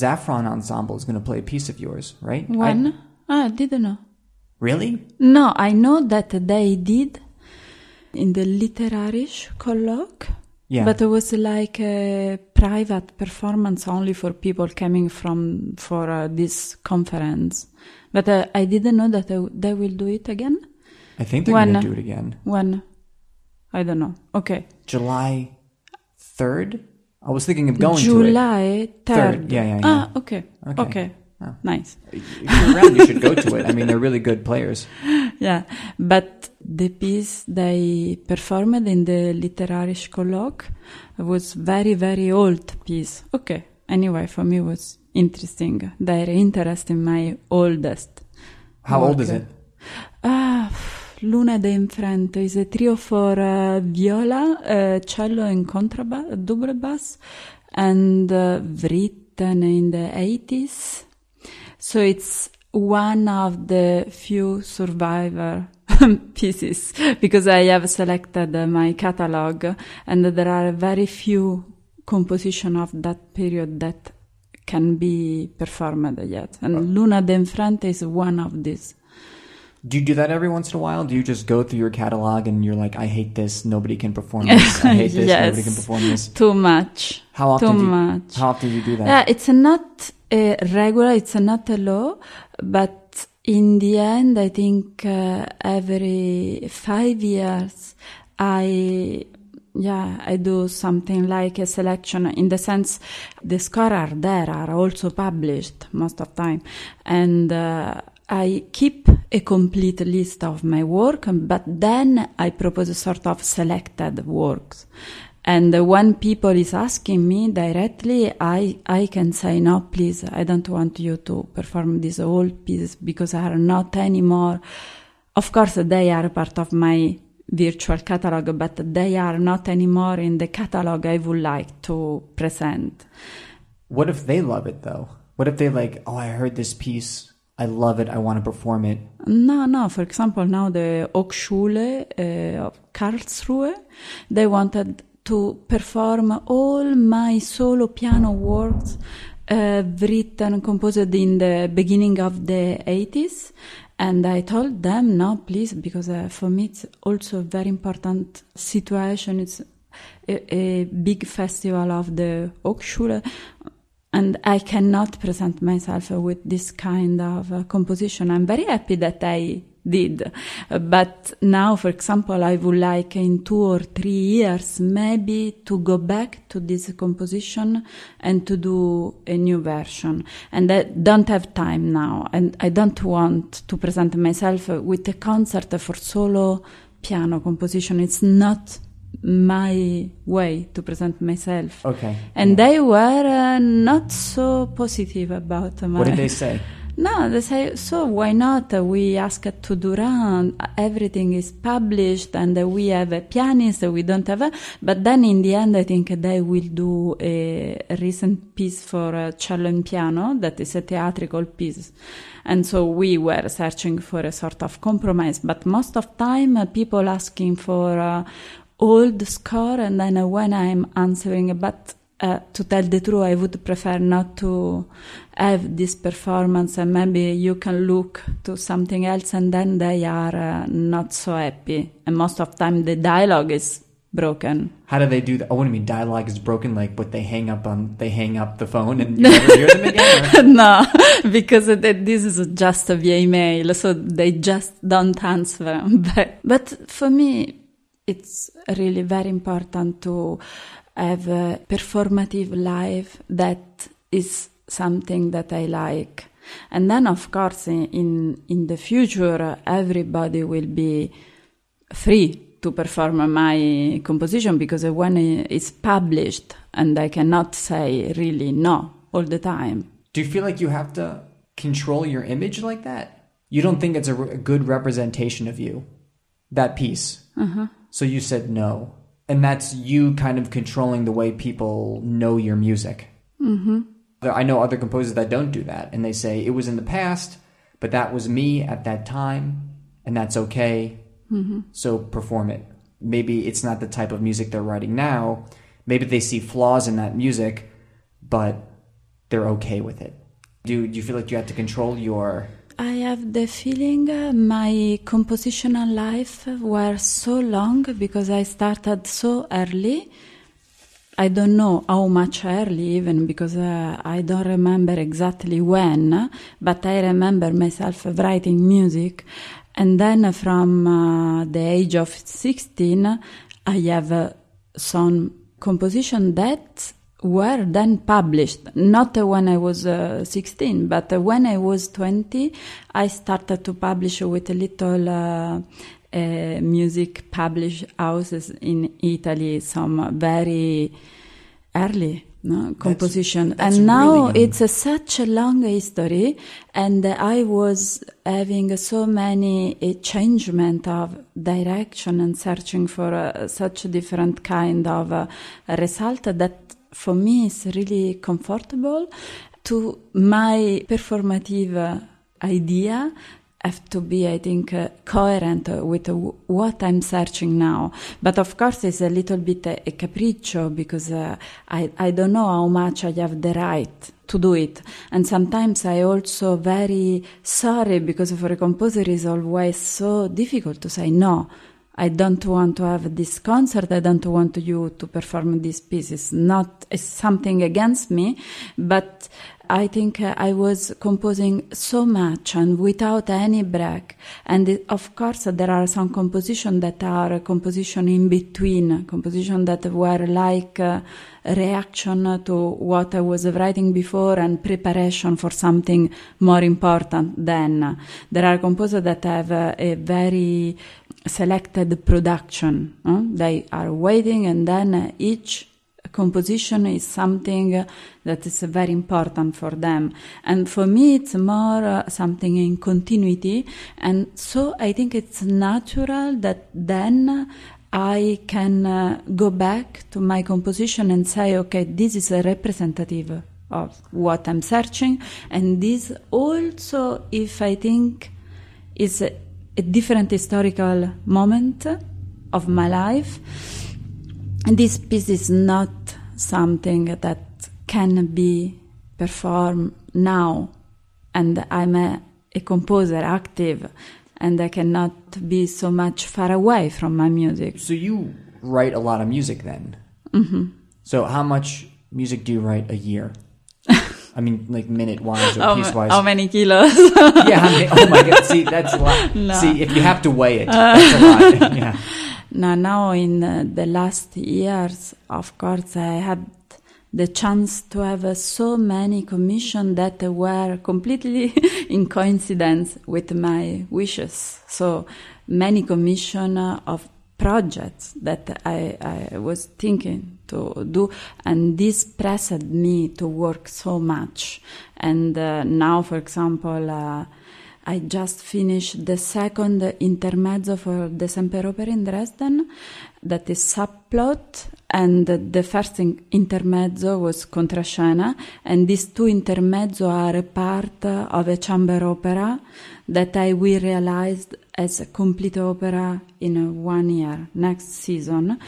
Saffron Ensemble is going to play a piece of yours, right? I- When? ah, I didn't know. really? No, I know that they did in the literary colloque. Yeah. But it was like a private performance only for people coming from for uh, this conference. But uh, I didn't know that they, will do it again. I think they're going to do it again. When? I don't know. Okay. July 3rd? I was thinking of going to it. July 3rd. Yeah, yeah, yeah. Ah, okay. Okay. Okay. Oh. Nice. If you're around, you should go to it. I mean, they're really good players. Yeah. But the piece they performed in the literary colloque was very, very old piece. Okay. Anyway, for me it was interesting. Their interest in my oldest. How old is it? Ah, Luna de Infrente is a trio for uh, viola, uh, cello and contrabass, double bass, and uh, written in the 80s. So it's one of the few survivor pieces because I have selected uh, my catalog and there are very few composition of that period that can be performed yet. And Luna de Infrente is one of these. Do you do that every once in a while? Do you just go through your catalog and you're like, I hate this, nobody can perform this. I hate this, nobody can perform this. Too much. How often Too do you, much. How often do you do that? Yeah, it's not a regular, it's not a law, but in the end, I think uh, every five years, I, yeah, I do something like a selection in the sense the score are there, are also published most of time. And uh, I keep a complete list of my work, but then I propose a sort of selected works. And when people is asking me directly, I, I can say, no, please, I don't want you to perform these old pieces because they are not anymore. Of course, they are part of my virtual catalog, but they are not anymore in the catalog I would like to present. What if they love it though? What if they like, oh, I heard this piece, I love it, I want to perform it. No, no. For example, now the Hochschule uh, of Karlsruhe, they wanted to perform all my solo piano works uh, written composed in the beginning of the 80s. And I told them, no, please, because uh, for me it's also a very important situation. It's a, a big festival of the Hochschule. And I cannot present myself with this kind of uh, composition. I'm very happy that I did. But now, for example, I would like in two or three years maybe to go back to this composition and to do a new version. And I don't have time now. And I don't want to present myself with a concert for solo piano composition. It's not my way to present myself. Okay. And they were uh, not so positive about my. What did they say? No, they say, so why not? We asked to Durand, everything is published and we have a pianist, we don't have a, but then in the end I think they will do a recent piece for uh, cello and piano that is a theatrical piece. And so we were searching for a sort of compromise, but most of time uh, people asking for uh, old score and then uh, when I'm answering, but uh, to tell the truth, I would prefer not to have this performance and maybe you can look to something else and then they are uh, not so happy. And most of time the dialogue is broken. How do they do that? Oh, what do you mean dialogue is broken? Like, what they hang up on, they hang up the phone and you never hear them again? No, because this is just via email, so they just don't answer. But, but for me, it's really very important to have a performative life that is something that I like. And then, of course, in, in, the future, everybody will be free to perform my composition because when it's published and I cannot say really no all the time. Do you feel like you have to control your image like that? You don't think it's a, re- a good representation of you, that piece. Uh-huh. So you said no. And that's you kind of controlling the way people know your music. Mm-hmm. I know other composers that don't do that. And they say, it was in the past, but that was me at that time, and that's okay. Mm-hmm. So perform it. Maybe it's not the type of music they're writing now. Maybe they see flaws in that music, but they're okay with it? Do, do you feel like you have to control your I have the feeling uh, my compositional life were so long because I started so early. I don't know how much early, even because uh, I don't remember exactly when, but I remember myself writing music. And then from uh, the age of 16, I have uh, some composition that were then published, not when I was uh, 16, but when I was 20, I started to publish with a little uh, uh, music publish houses in Italy, some very early no, composition. That's- that's and now really- it's a, such a long history, and I was having so many uh, changement of direction and searching for uh, such a different kind of uh, result that for me is really comfortable to my performative uh, idea have to be, I think, uh, coherent with what I'm searching now. But of course, it's a little bit a, a capriccio because uh, I, I don't know how much I have the right to do it. And sometimes I also very sorry because for a composer it's always so difficult to say no. I don't want to have this concert. I don't want you to perform this piece. It's not it's something against me, but I think uh, I was composing so much and without any break. And it, of course, there are some compositions that are composition in between, composition that were like uh, reaction to what I was writing before and preparation for something more important then. There are composers that have uh, a very selected production. They are waiting and then each composition is something that is very important for them. And for me, it's more uh, something in continuity. And so I think it's natural that then I can uh, go back to my composition and say, okay, this is a representative of what I'm searching. And this also, if I think, is a, different historical moment of my life. And this piece is not something that can be performed now. And I'm a, a composer, active, and I cannot be so much far away from my music. So you write a lot of music then. Mm-hmm. So how much music do you write a year? I mean, like minute wise or How, piece wise. how many kilos? yeah. How many, oh my god. See, that's a lot. See, if you have to weigh it, that's a lot. Yeah. now, now in uh, the last years, of course, I had the chance to have uh, so many commissions that were completely in coincidence with my wishes. So many commission uh, of projects that I, I was thinking to do, and this pressed me to work so much. And uh, now, for example, uh, I just finished the second intermezzo for the Semperoper in Dresden, that is subplot, and the first in- intermezzo was Contrascena, and these two intermezzo are a part of a chamber opera that I will realize as a complete opera in one year, next season.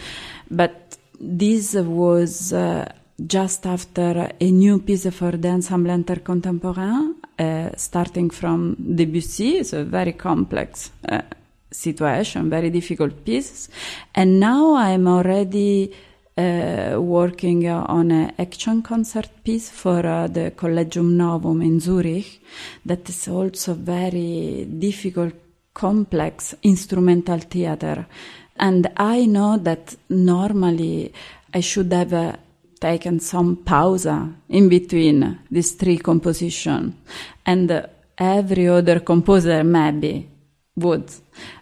But this was uh, just after a new piece for the Ensemble Intercontemporain, uh, starting from Debussy, it's a very complex uh, situation, very difficult piece. And now I'm already uh, working uh, on an action concert piece for uh, the Collegium Novum in Zurich that is also very difficult, complex instrumental theater. And I know that normally I should have uh, taken some pause in between these three compositions. And uh, every other composer maybe would.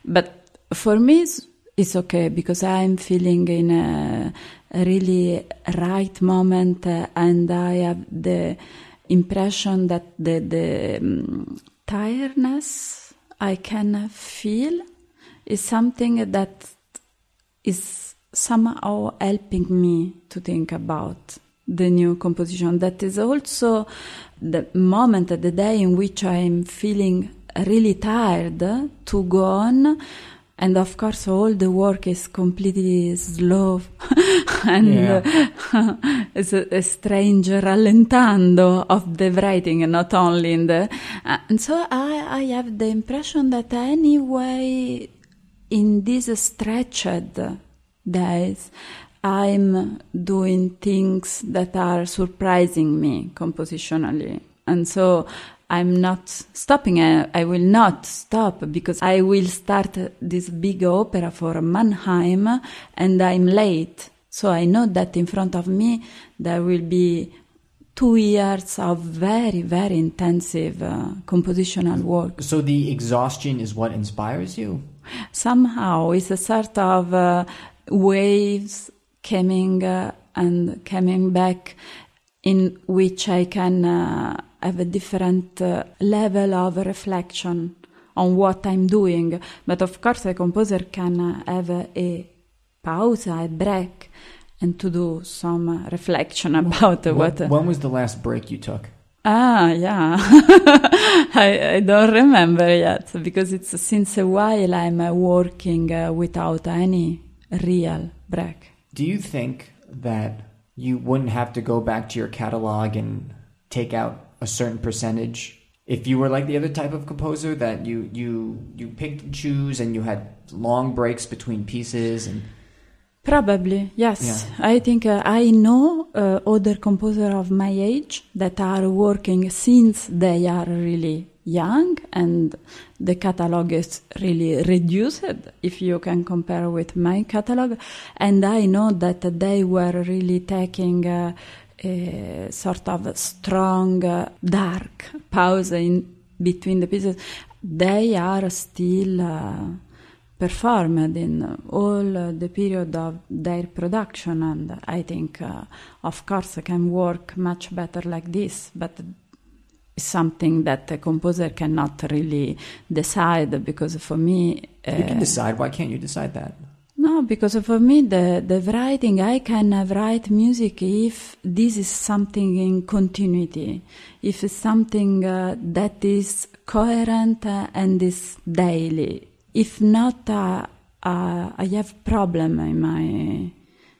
But for me, it's, it's okay because I'm feeling in a really right moment uh, and I have the impression that the, the um, tiredness I can feel is something that is somehow helping me to think about the new composition. That is also the moment, the day in which I'm feeling really tired to go on and of course all the work is completely slow and Yeah. uh, it's a, a strange rallentando of the writing not only in the uh, and so I, I have the impression that anyway in these stretched days I'm doing things that are surprising me compositionally and so I'm not stopping. I, I will not stop because I will start this big opera for Mannheim and I'm late. So I know that in front of me there will be two years of very, very intensive uh, compositional work. So the exhaustion is what inspires you? Somehow it's a sort of uh, waves coming uh, and coming back in which I can uh, have a different uh, level of reflection on what I'm doing. But of course, a composer can uh, have a, pause, a break, and to do some uh, reflection about uh, what. When, when was the last break you took? Ah, yeah. I, I don't remember yet because it's since a while I'm uh, working uh, without any real break. Do you think that you wouldn't have to go back to your catalog and take out a certain percentage if you were like the other type of composer that you you you picked and choose and you had long breaks between pieces and Probably, yes. I think uh, I know uh, other composers of my age that are working since they are really young and the catalog is really reduced if you can compare with my catalog. And I know that they were really taking uh, a sort of strong, uh, dark pause in between the pieces. They are still. Uh, performed in all uh, the period of their production and i think uh, of course can work much better like this but it's something that a composer cannot really decide because for me you can uh, decide. Why can't you decide that? No, because for me, the, the writing, I can uh, write music if this is something in continuity, if it's something uh, that is coherent uh, and is daily. If not, uh, uh, I have problem in my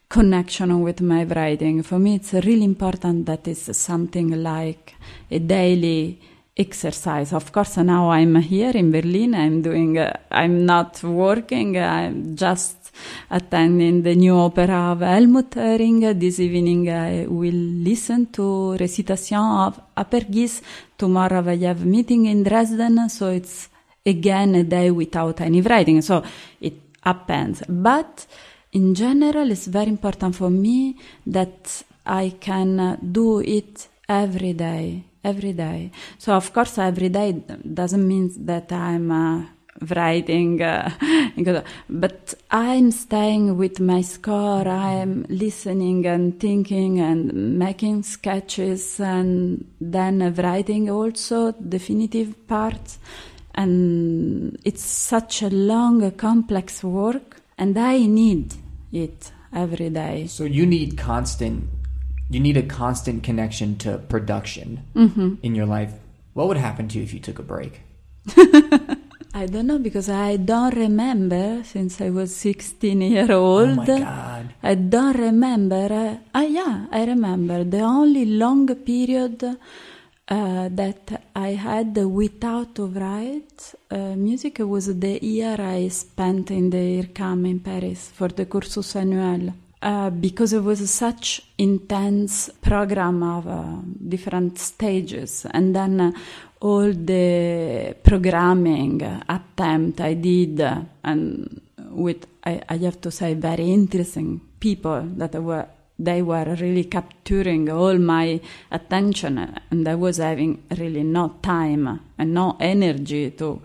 connection with my writing. For me, it's really important that it's something like a daily exercise. Of course, now I'm here in Berlin. I'm doing. Uh, I'm not working. I'm just attending the new opera of Helmut Oehring. This evening, I will listen to recitation of Aperghis. Tomorrow, I have meeting in Dresden, so it's again a day without any writing. So it happens, but in general, it's very important for me that I can uh, do it every day, every day. So of course, every day doesn't mean that I'm uh, writing, uh, but I'm staying with my score. I'm listening and thinking and making sketches, and then writing also definitive parts. And it's such a long, complex work, and I need it every day. so you need constant you need a constant connection to production in your life what would happen to you if you took a break I don't know because I don't remember since I was 16 year old. oh my god I don't remember. Uh, ah, yeah, I remember. The only long period uh, that I had without to write uh, music was the year I spent in the IRCAM in Paris for the cursus annuel. Uh, because it was such intense program of uh, different stages and then uh, all the programming attempt I did uh, and with I, I have to say very interesting people that were they were really capturing all my attention and I was having really no time and no energy to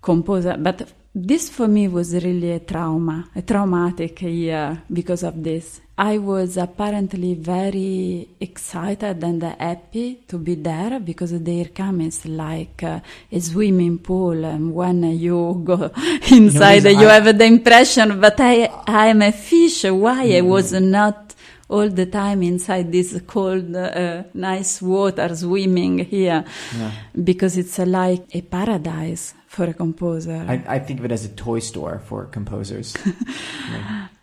compose but this for me was really a trauma a traumatic year because of this I was apparently very excited and happy to be there because the IRCAM is like uh, a swimming pool, and when you go inside, you, know, you I, have the impression, but I I am a fish. Why mm. I was not all the time inside this cold, uh, nice water swimming here? Yeah. Because it's uh, like a paradise for a composer. I, I, think of it as a toy store for composers.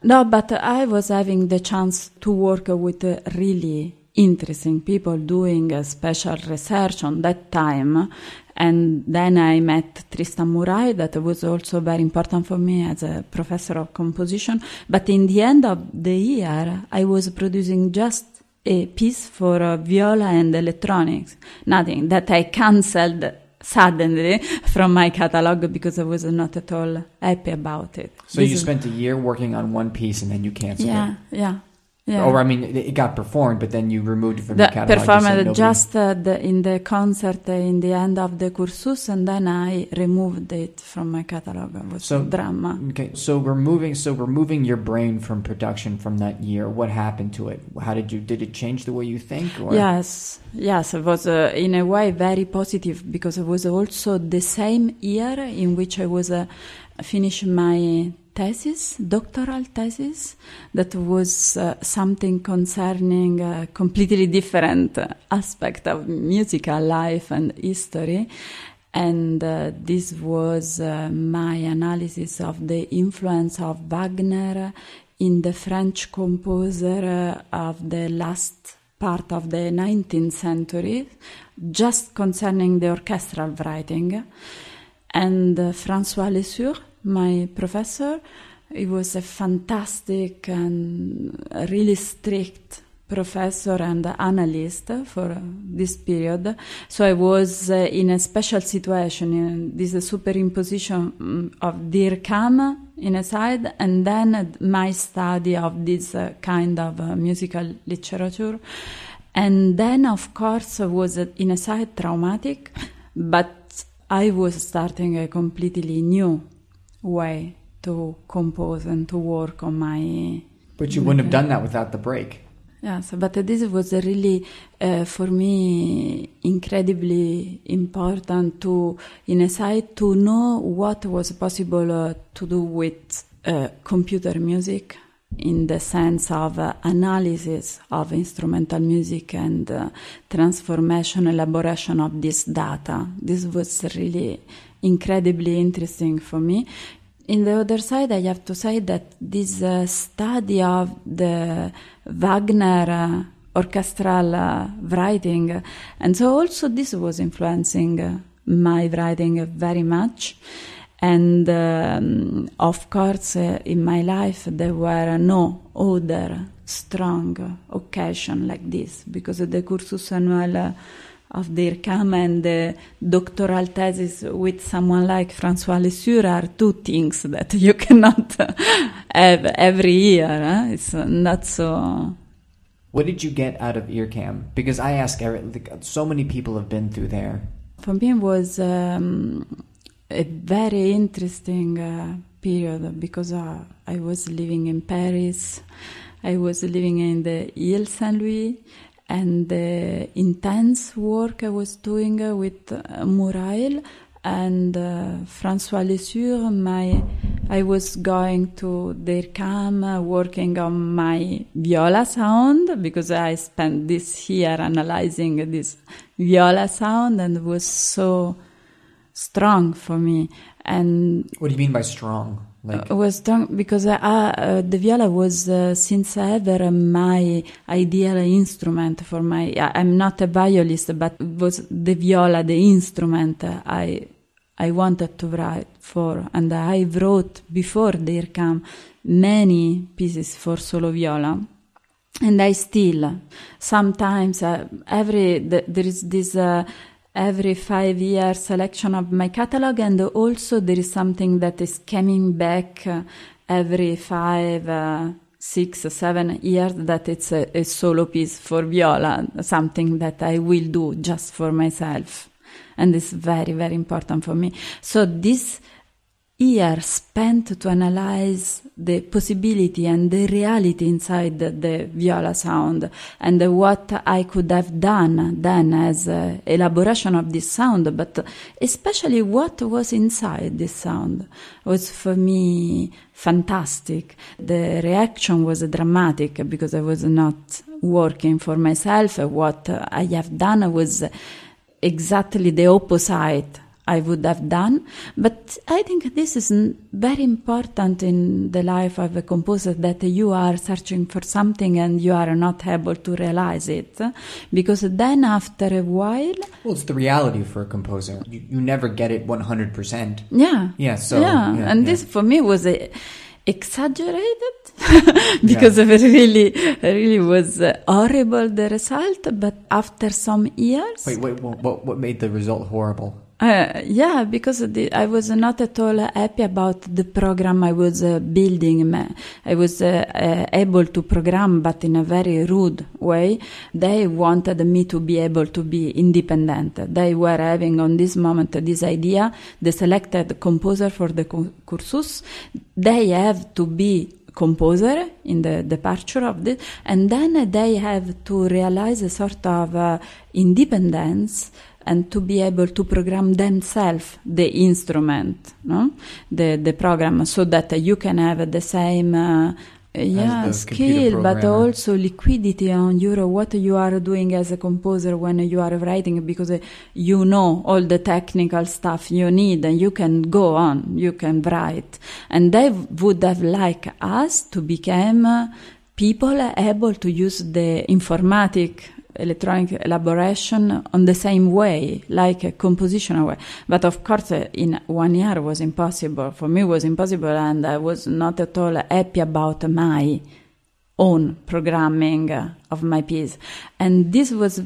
No, but I was having the chance to work with really interesting people doing special research on that time. And then I met Tristan Murail, that was also very important for me as a professor of composition. But in the end of the year, I was producing just a piece for uh, viola and electronics, nothing that I cancelled suddenly from my catalog because I was not at all happy about it. So this you spent a year working on one piece and then you canceled yeah, it. Yeah, yeah. Or I mean, it got performed, but then you removed it from the, the catalog. Performed just uh, the, in the concert uh, in the end of the cursus, and then I removed it from my catalog. It was so drama. Okay, so removing so removing your brain from production from that year. What happened to it? How did you did it change the way you think? Or? Yes, yes, it was uh, in a way very positive because it was also the same year in which I was uh, finishing my thesis, doctoral thesis, that was uh, something concerning a completely different aspect of musical life and history. And uh, this was uh, my analysis of the influence of Wagner in the French composer uh, of the last part of the 19th century, just concerning the orchestral writing. And uh, Francois Lesure, my professor. He was a fantastic and really strict professor and analyst for this period. So I was uh, in a special situation in this superimposition mm, of IRCAM in a side and then my study of this uh, kind of uh, musical literature. And then, of course, was in a side traumatic, but I was starting a completely new way to compose and to work on my. But you wouldn't have done that without the break. Yes, but this was really uh, for me incredibly important to, in a side, to know what was possible uh, to do with uh, computer music in the sense of uh, analysis of instrumental music and uh, transformation, elaboration of this data. This was really incredibly interesting for me in the other side, I have to say that this uh, study of the Wagner uh, orchestral uh, writing, and so also this was influencing uh, my writing very much. And um, of course, uh, in my life, there were no other strong occasion like this because the cursus annual of the IRCAM and the doctoral thesis with someone like Francois Lesure are two things that you cannot have every year. Huh? It's not so. What did you get out of IRCAM? Because I ask, so many people have been through there. For me, it was um, a very interesting uh, period because uh, I was living in Paris. I was living in the Ile Saint Louis and the intense work I was doing with uh, Murail and uh, Francois Lesure, my I was going to their camp uh, working on my viola sound because I spent this year analyzing this viola sound and it was so strong for me. And what do you mean by strong? Like was done because uh, uh, the viola was uh, since ever my ideal instrument for my. I'm not a violist, but was the viola the instrument I I wanted to write for, and I wrote before there come many pieces for solo viola. And I still sometimes uh, every the, there is this uh, every five years selection of my catalog and also there is something that is coming back uh, every five uh, six seven years that it's a, a, solo piece for viola something that i will do just for myself. And it's very very important for me. So this year spent to analyze the possibility and the reality inside the, the viola sound and what I could have done then as uh, elaboration of this sound, but especially what was inside this sound was for me fantastic. The reaction was dramatic because I was not working for myself. What I have done was exactly the opposite I would have done. But I think this is very important in the life of a composer that you are searching for something and you are not able to realize it. Because then after a while. Well, it's the reality for a composer. You, you never get it 100%. Yeah. Yeah, so. Yeah, yeah and yeah. this for me was a, exaggerated because of it really, really was uh, horrible the result. But after some years. Wait, wait, what, what made the result horrible? Uh, yeah, because the, I was not at all happy about the program I was uh, building. I was uh, uh, able to program, but in a very rude way. They wanted me to be able to be independent. They were having on this moment this idea, the selected composer for the cursus. They have to be composer in the departure of this, and then they have to realize a sort of uh, independence and to be able to program themselves the instrument, no? the the program, so that you can have the same. Uh, yeah, skill, but also liquidity on your what you are doing as a composer when you are writing, because uh, you know all the technical stuff you need, and you can go on, you can write, and they would have liked us to become uh, people able to use the informatic electronic elaboration on the same way, like a compositional way. But of course, uh, in one year was impossible. For me, was impossible, and I was not at all happy about my own programming of my piece. And this was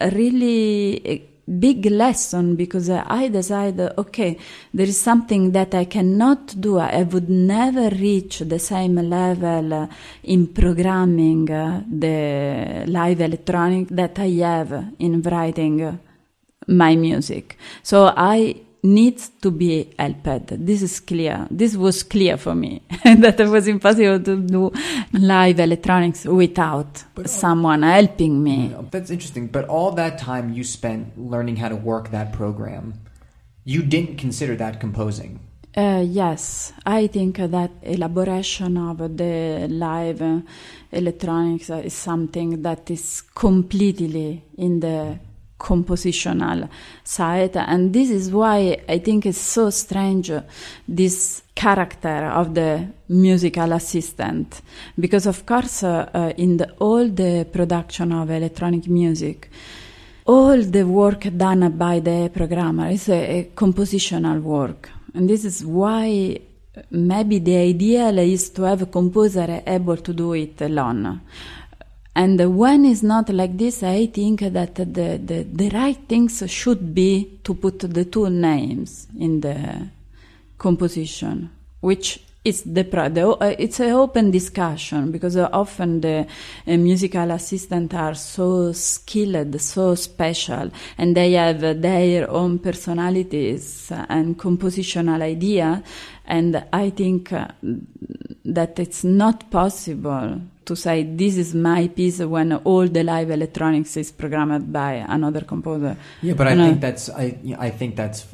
really big lesson because I decided, okay, there is something that I cannot do. I would never reach the same level in programming uh, the live electronic that I have in writing my music. So I needs to be helped. This is clear. This was clear for me that it was impossible to do live electronics without but, someone helping me. That's interesting. But all that time you spent learning how to work that program, you didn't consider that composing. Uh, yes, I think that elaboration of the live uh, electronics is something that is completely in the compositional side. And this is why i think it's so strange this character of the musical assistant. Because of course uh, uh, in the, all the production of electronic music all the work done by the programmer is a, a compositional work. And this is why maybe the ideal is to have a composer able to do it alone and when it's not like this, I think that the, the, the right things should be to put the two names in the composition, which is the, the uh, it's an open discussion because uh, often the uh, musical assistants are so skilled, so special, and they have their own personalities and compositional idea. And I think that it's not possible to say this is my piece when all the live electronics is programmed by another composer. Yeah, but I think that's I I think that's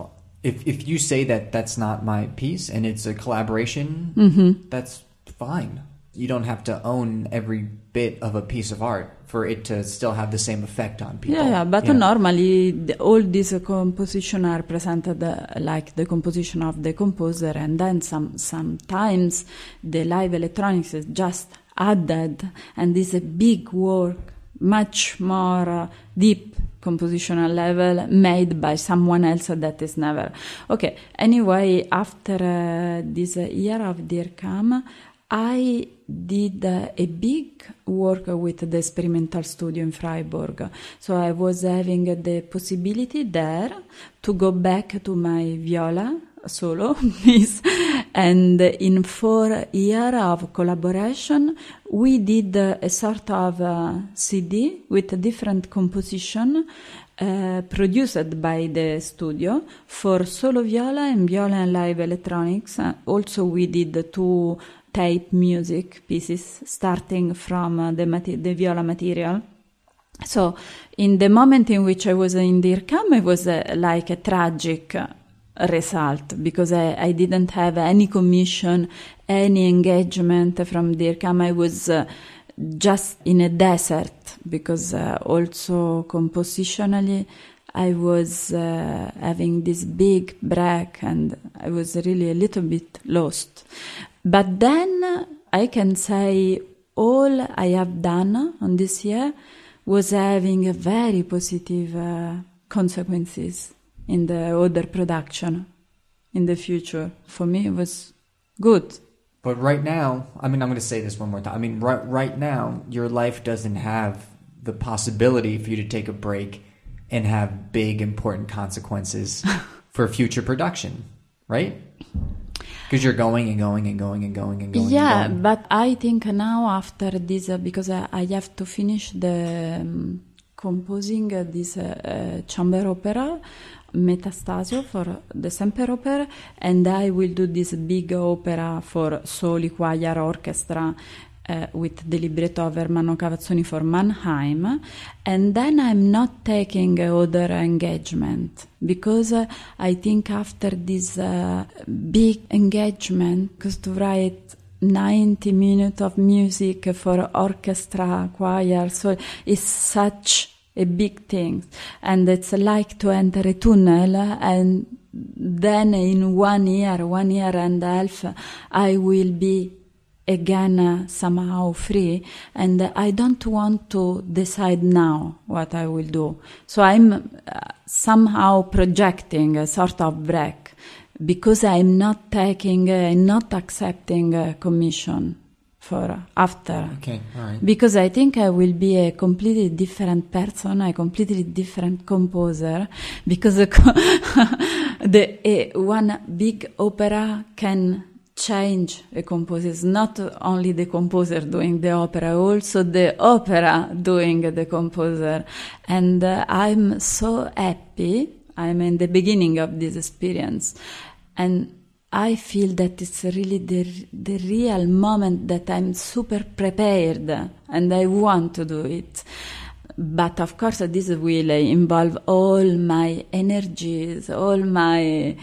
if if you say that that's not my piece and it's a collaboration, mm-hmm. that's fine. You don't have to own every bit of a piece of art for it to still have the same effect on people. Yeah, yeah but normally the, all these uh, compositions are presented uh, like the composition of the composer, and then some sometimes the live electronics is just added, and is a big work, much more uh, deep compositional level made by someone else that is never okay anyway after uh, this year of DIRCAM I did uh, a big work with the experimental studio in Freiburg. So I was having the possibility there to go back to my viola solo piece. And in four years of collaboration, we did a sort of a CD with a different composition uh, produced by the studio for solo viola and viola and live electronics. Uh, also, we did two tape music pieces starting from uh, the, the viola material. So, in the moment in which I was in DIRCAM, it was uh, like a tragic result because I, I, didn't have any commission, any engagement from DIRCAM. I was uh, just in a desert because uh, also compositionally I was uh, having this big break and I was really a little bit lost. But then I can say all I have done on this year was having a very positive uh, consequences in the other production in the future. For me, it was good. But right now, I mean, I'm going to say this one more time. I mean, right, right now, your life doesn't have the possibility for you to take a break and have big, important consequences for future production, right? Because you're going and going and going and going and going. Yeah, and going. but I think now after this, uh, because I, I, have to finish the um, composing uh, this uh, chamber opera, Metastasio for the Semper Opera, and I will do this big opera for soli choir orchestra uh, with the libretto of Ermanno Cavazzoni for Mannheim, and then I'm not taking other engagement because uh, I think after this uh, big engagement, because to write 90 minutes of music for orchestra, choir, so it's such a big thing. And it's like to enter a tunnel and then in one year, one year and a half, I will be again uh, somehow free and I don't want to decide now what I will do. So I'm uh, somehow projecting a sort of break because I'm not taking, uh, not accepting a commission for after. Okay, right. Because I think I will be a completely different person, a completely different composer, because the, the one big opera can change a composer. It's not only the composer doing the opera, also the opera doing the composer. And uh, I'm so happy. I'm in the beginning of this experience. And I feel that it's really the, the real moment that I'm super prepared and I want to do it. But of course, this will involve all my energies, all my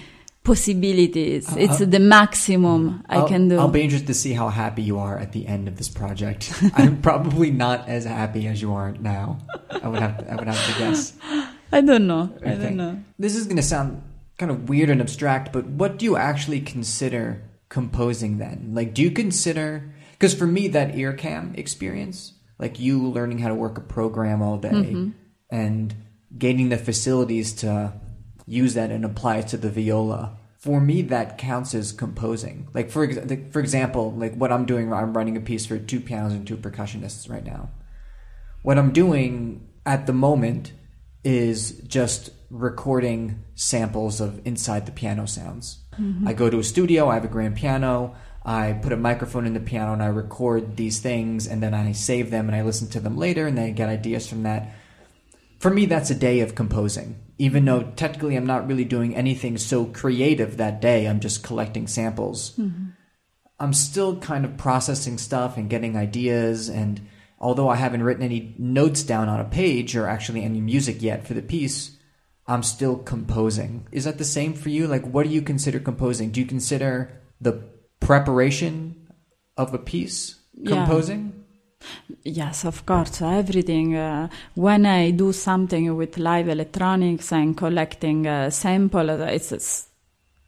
possibilities. Uh, it's the maximum I I'll, can do. I'll be interested to see how happy you are at the end of this project. I'm probably not as happy as you are now. I would have to, I would have to guess. I don't know. I, I don't know. This is going to sound kind of weird and abstract, but what do you actually consider composing then? Like, do you consider, because for me, that IRCAM experience, like you learning how to work a program all day mm-hmm. and gaining the facilities to use that and apply it to the viola. For me, that counts as composing. Like for for example, like what I'm doing, I'm running a piece for two pianos and two percussionists right now. What I'm doing at the moment is just recording samples of inside the piano sounds. Mm-hmm. I go to a studio, I have a grand piano, I put a microphone in the piano and I record these things and then I save them and I listen to them later and then I get ideas from that. For me, that's a day of composing. Even though technically I'm not really doing anything so creative that day, I'm just collecting samples. Mm-hmm. I'm still kind of processing stuff and getting ideas and although I haven't written any notes down on a page or actually any music yet for the piece, I'm still composing. Is that the same for you? Like, what do you consider composing? Do you consider the preparation of a piece composing? Yeah. Yes, of course. Everything. Uh, when I do something with live electronics and collecting a sample, it's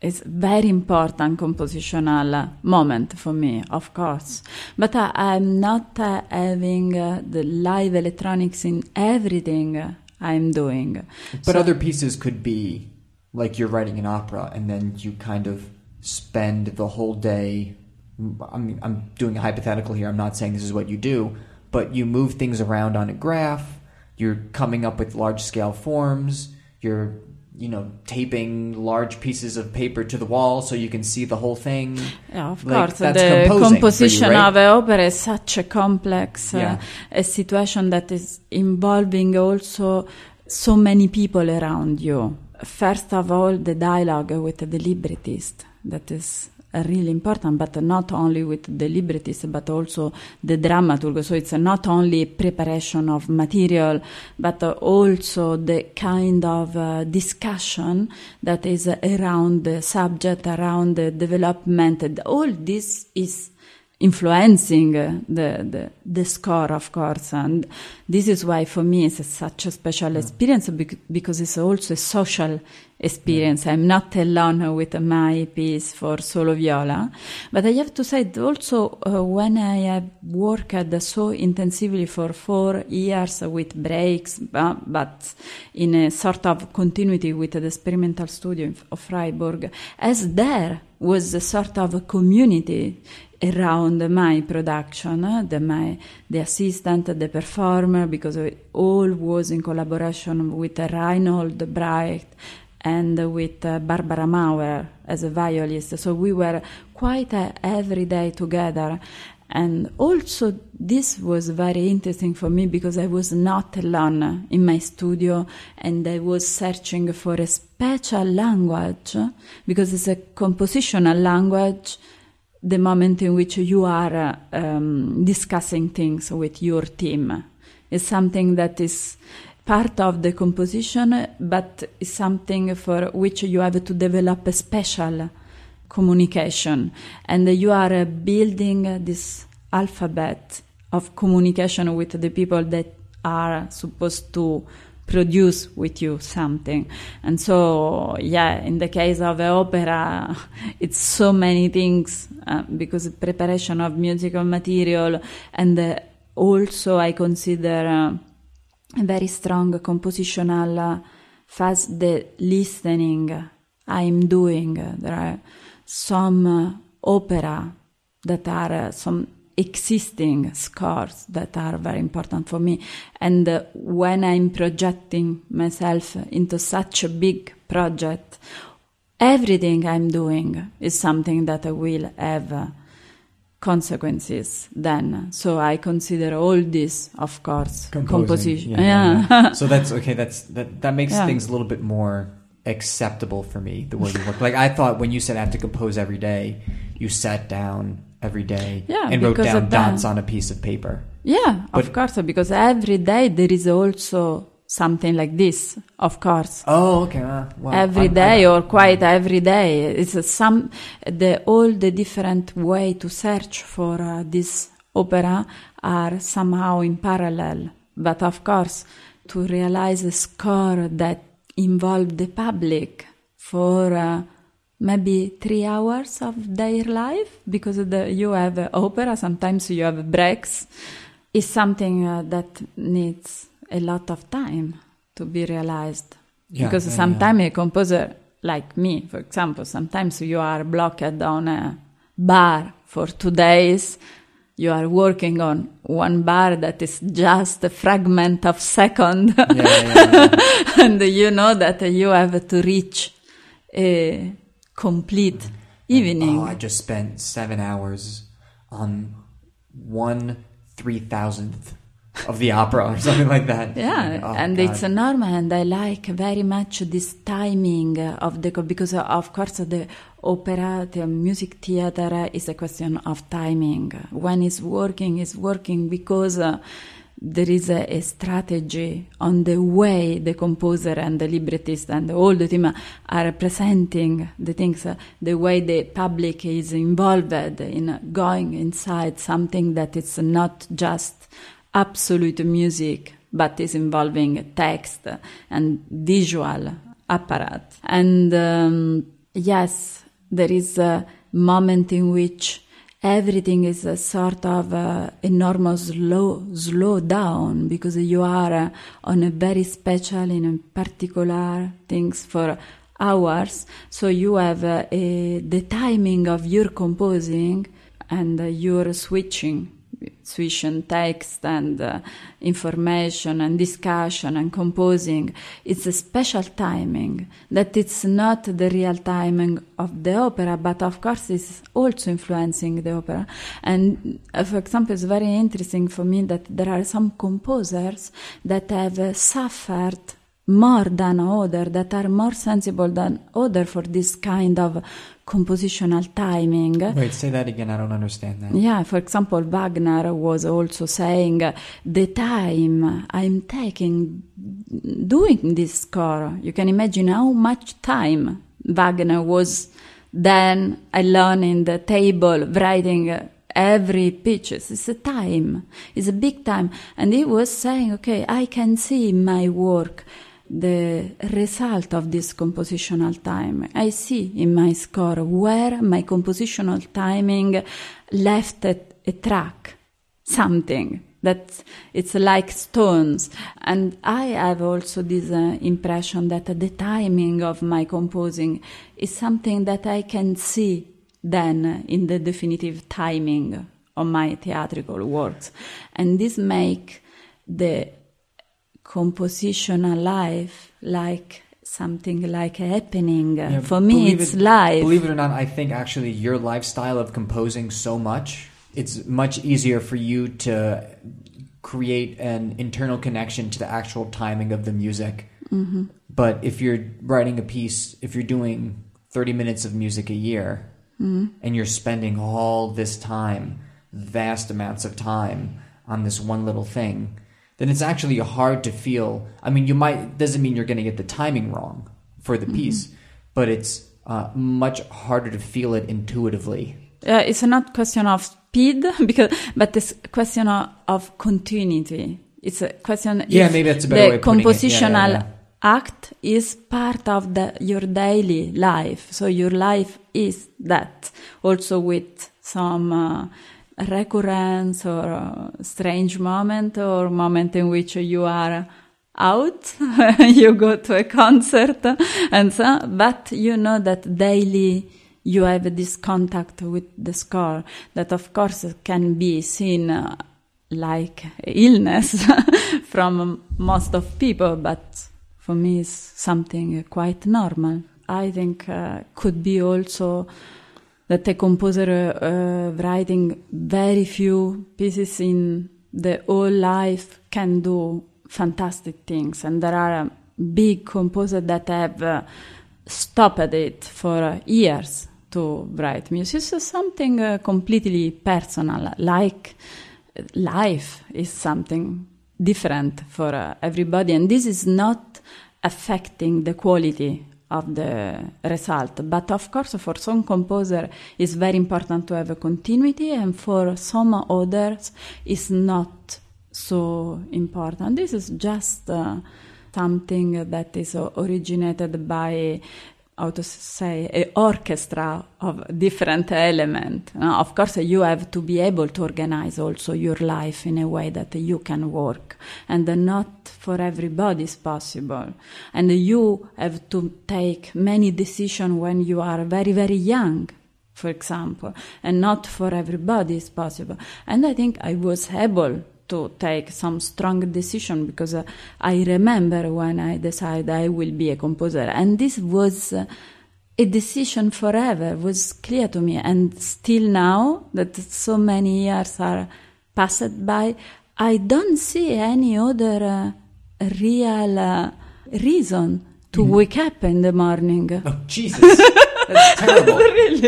it's very important compositional moment for me, of course. But uh, I'm not uh, having uh, the live electronics in everything I'm doing. But so, other pieces could be like you're writing an opera and then you kind of spend the whole day. I mean, I'm doing a hypothetical here. I'm not saying this is what you do, but you move things around on a graph. You're coming up with large scale forms. You're you know, taping large pieces of paper to the wall so you can see the whole thing. Yeah, of Like, course. that's The composing for you, composition right? of an opera is such a complex uh, Yeah. a situation that is involving also so many people around you. First of all, the dialogue with the librettist. That is really important, but not only with the librettist, but also the dramaturg. So it's not only preparation of material, but also the kind of uh, discussion that is around the subject, around the development. All this is influencing uh, the, the the score, of course, and this is why for me it's a, such a special experience because it's also a social experience. I'm not alone with my piece for solo viola, but I have to say that also uh, when I have worked so intensively for four years with breaks, but, but in a sort of continuity with the experimental studio of Freiburg, as there was a sort of a community around my production, the my the assistant, the performer, because it all was in collaboration with Reinhold Braig and with uh, Barbara Maurer as a violist. So we were quite uh, every day together. And also, this was very interesting for me because I was not alone in my studio and I was searching for a special language because it's a compositional language the moment in which you are um, discussing things with your team. It's something that is part of the composition, but is something for which you have to develop a special communication. And you are building this alphabet of communication with the people that are supposed to produce with you something. And so, yeah, in the case of the opera, it's so many things uh, because preparation of musical material and uh, also I consider uh, a very strong compositional uh, phase the listening I'm doing. There are some uh, opera that are uh, some existing scores that are very important for me. And uh, when I'm projecting myself into such a big project, everything I'm doing is something that will have uh, consequences then. So I consider all this, of course, composition. Yeah. Yeah. yeah, yeah. so that's okay. That's that. That makes Yeah. things a little bit more acceptable for me. The way you work. Like I thought when you said I have to compose every day, you sat down every day Yeah, and wrote down dots on a piece of paper. Yeah, But- of course, because every day there is also something like this, of course. Oh, okay. Uh, well, every I'm- day I'm- or quite every day. It's a some the all the different way to search for uh, this opera are somehow in parallel. But of course, to realize a score that involve the public for uh, maybe three hours of their life because the, you have opera, sometimes you have breaks, is something uh, that needs a lot of time to be realized. Yeah, because yeah, sometimes a composer like me, for example, sometimes you are blocked on a bar for two days. You are working on one bar that is just a fragment of second, Yeah, yeah, yeah. and you know that you have to reach a complete evening. Oh, I just spent seven hours on one three thousandth of the opera or something like that. Yeah, Oh, and God. it's normal, and I like very much this timing of the because uh, of course the opera, the music theater is a question of timing. When it's working, it's working because uh, there is a, a strategy on the way the composer and the librettist and all the team are presenting the things, uh, the way the public is involved in going inside something that is not just absolute music, but is involving text and visual apparat. And um, yes, there is a moment in which everything is a sort of uh, enormous slow, slow down because you are uh, on a very special in a particular things for hours. So you have uh, a, the timing of your composing and uh, your switching switching text and uh, information and discussion and composing. It's a special timing that it's not the real timing of the opera, but of course it's also influencing the opera. And uh, for example, it's very interesting for me that there are some composers that have uh, suffered more than other that are more sensible than other for this kind of compositional timing. Wait, say that again. I don't understand that. Yeah, for example, Wagner was also saying the time I'm taking doing this score. You can imagine how much time Wagner was then alone in the table writing every pitch. It's a time. It's a big time. And he was saying, okay, I can see my work the result of this compositional time. I see in my score where my compositional timing left a, a track, something that it's like stones. And I have also this uh, impression that the timing of my composing is something that I can see then in the definitive timing of my theatrical works. And this make the composition alive, like something like a happening. Yeah, For me, it's it- live. Believe it or not, I think actually your lifestyle of composing so much, it's much easier for you to create an internal connection to the actual timing of the music. Mm-hmm. But if you're writing a piece, if you're doing 30 minutes of music a year, Mm-hmm. and you're spending all this time, vast amounts of time on this one little thing, then it's actually hard to feel. I mean, you might, doesn't mean you're going to get the timing wrong for Mm-hmm. the piece, but it's uh, much harder to feel it intuitively. Uh, it's not question of speed because but it's question of, of continuity it's a question Yeah, maybe that's a better the way of putting it. Yeah, yeah, compositional yeah. act is part of the, your daily life so your life is that also with some uh, recurrence or uh, strange moment or moment in which you are out you go to a concert and so but you know that daily you have this contact with the score that of course can be seen uh, like illness from most of people but for me it's something quite normal. I think uh, could be also that a composer uh, writing very few pieces in the whole life can do fantastic things. And there are big composers that have uh, stopped it for years to write music. So something uh, completely personal like life is something different for uh, everybody. And this is not affecting the quality of the result. But of course for some composer it's very important to have a continuity and for some others it's not so important. This is just uh, something that is originated by how to say an orchestra of different elements of course you have to be able to organize also your life in a way that you can work. And not for everybody is possible. And you have to take many decisions when you are very very young for example. And not for everybody is possible. And i think i was able to take some strong decision because uh, I remember when I decided I will be a composer, and this was uh, a decision forever. Was clear to me, and still now that so many years are passed by, I don't see any other uh, real uh, reason to wake up in the morning. Oh, Jesus. That's terrible.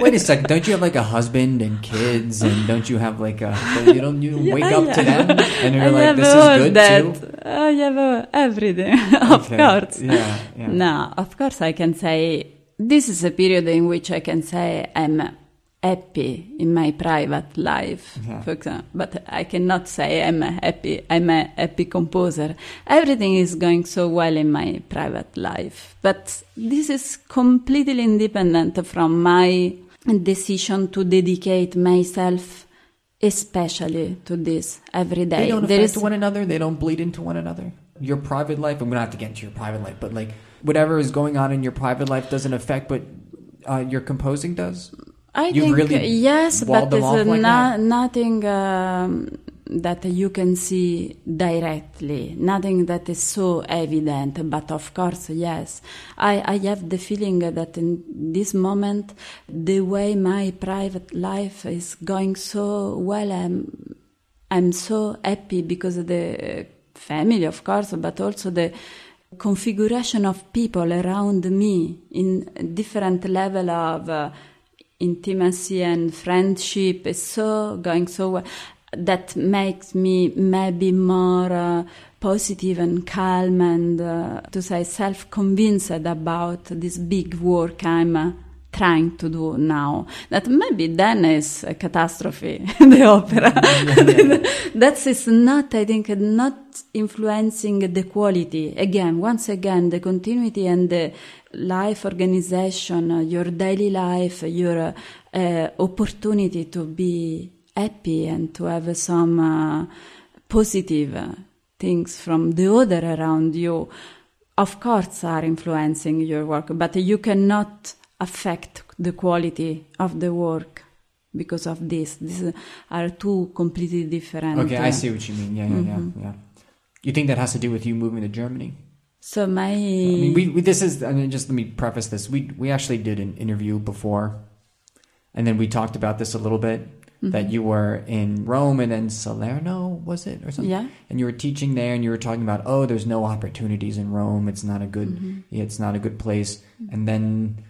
Wait a sec. Don't you have like a husband and kids, and don't you have like a? You don't you wake Yeah, up to them, and you're I like, this is good that. too. I have everything, of Okay. course. Yeah, yeah. No, of course I can say this is a period in which I can say I'm happy in my private life, Yeah. for example. But I cannot say I'm a happy. I'm a happy composer. Everything is going so well in my private life, but this is completely independent from my decision to dedicate myself especially to this every day. They don't There affect is- one another. They don't bleed into one another. Your private life. I'm gonna have to get into your private life, but like whatever is going on in your private life doesn't affect what uh, your composing does. I You've think really yes, but it's uh, like no- nothing um, that you can see directly, nothing that is so evident. But of course, yes, I, I have the feeling that in this moment, the way my private life is going so well, I'm, I'm so happy because of the family, of course, but also the configuration of people around me in different level of uh, intimacy and friendship is so going so well that makes me maybe more uh, positive and calm and uh, to say self-convinced about this big work I'm uh, trying to do now. That maybe then is a catastrophe, the opera. that is not, I think, not influencing the quality. Again, once again, the continuity and the life organization, uh, your daily life, your uh, opportunity to be happy and to have some uh, positive things from the other around you, of course, are influencing your work, but you cannot affect the quality of the work because of this. These are two completely different. Okay, I uh, see what you mean. Yeah, yeah, Mm-hmm. yeah, yeah. You think that has to do with you moving to Germany? So my I mean, we, we this is. I mean, just let me preface this. We we actually did an interview before, and then we talked about this a little bit. Mm-hmm. That you were in Rome and then Salerno, was it or something? Yeah. And you were teaching there, and you were talking about, oh, there's no opportunities in Rome. It's not a good. Mm-hmm. Yeah, it's not a good place. And then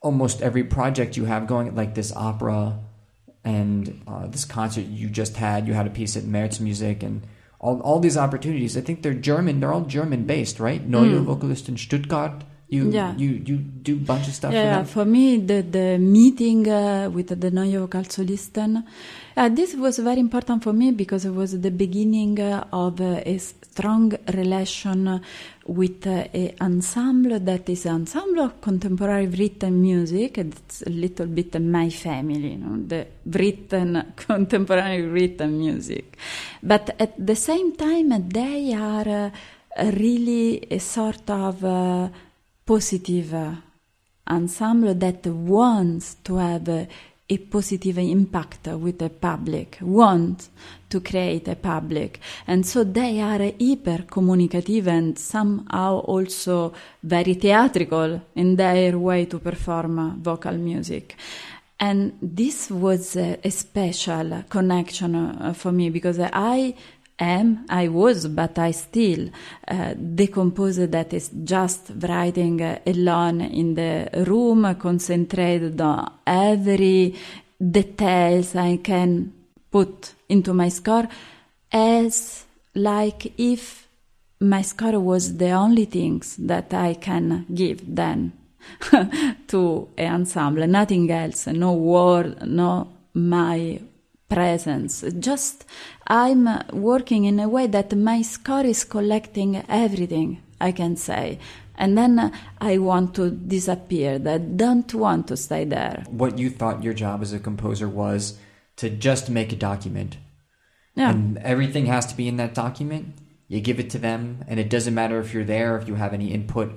almost every project you have going, like this opera and uh, this concert you just had, you had a piece at MaerzMusik and all, all these opportunities. I think they're German. They're all German based, right? Neue Vocalsolisten Stuttgart. You. Yeah. you you do a bunch of stuff Yeah, for for me, the, the meeting uh, with the Neue Vocalsolisten, uh, this was very important for me because it was the beginning uh, of uh, a strong relation with uh, a ensemble that is an ensemble of contemporary written music. It's a little bit my family, you know, the written, contemporary written music. But at the same time, they are uh, really a sort of uh, positive uh, ensemble that wants to have uh, a positive impact with the public, wants to create a public. And so they are hyper communicative and somehow also very theatrical in their way to perform uh, vocal music. And this was a, a special connection uh, for me because I am, I was, but I still uh, that is just writing uh, alone in the room, concentrated on every details I can put into my score, as like if my score was the only things that I can give then to an ensemble, nothing else, no word, no my presence. Just I'm working in a way that my score is collecting everything I can say. And then I want to disappear. I don't want to stay there. What you thought your job as a composer was to just make a document, Yeah. and everything has to be in that document. You give it to them, and it doesn't matter if you're there, if you have any input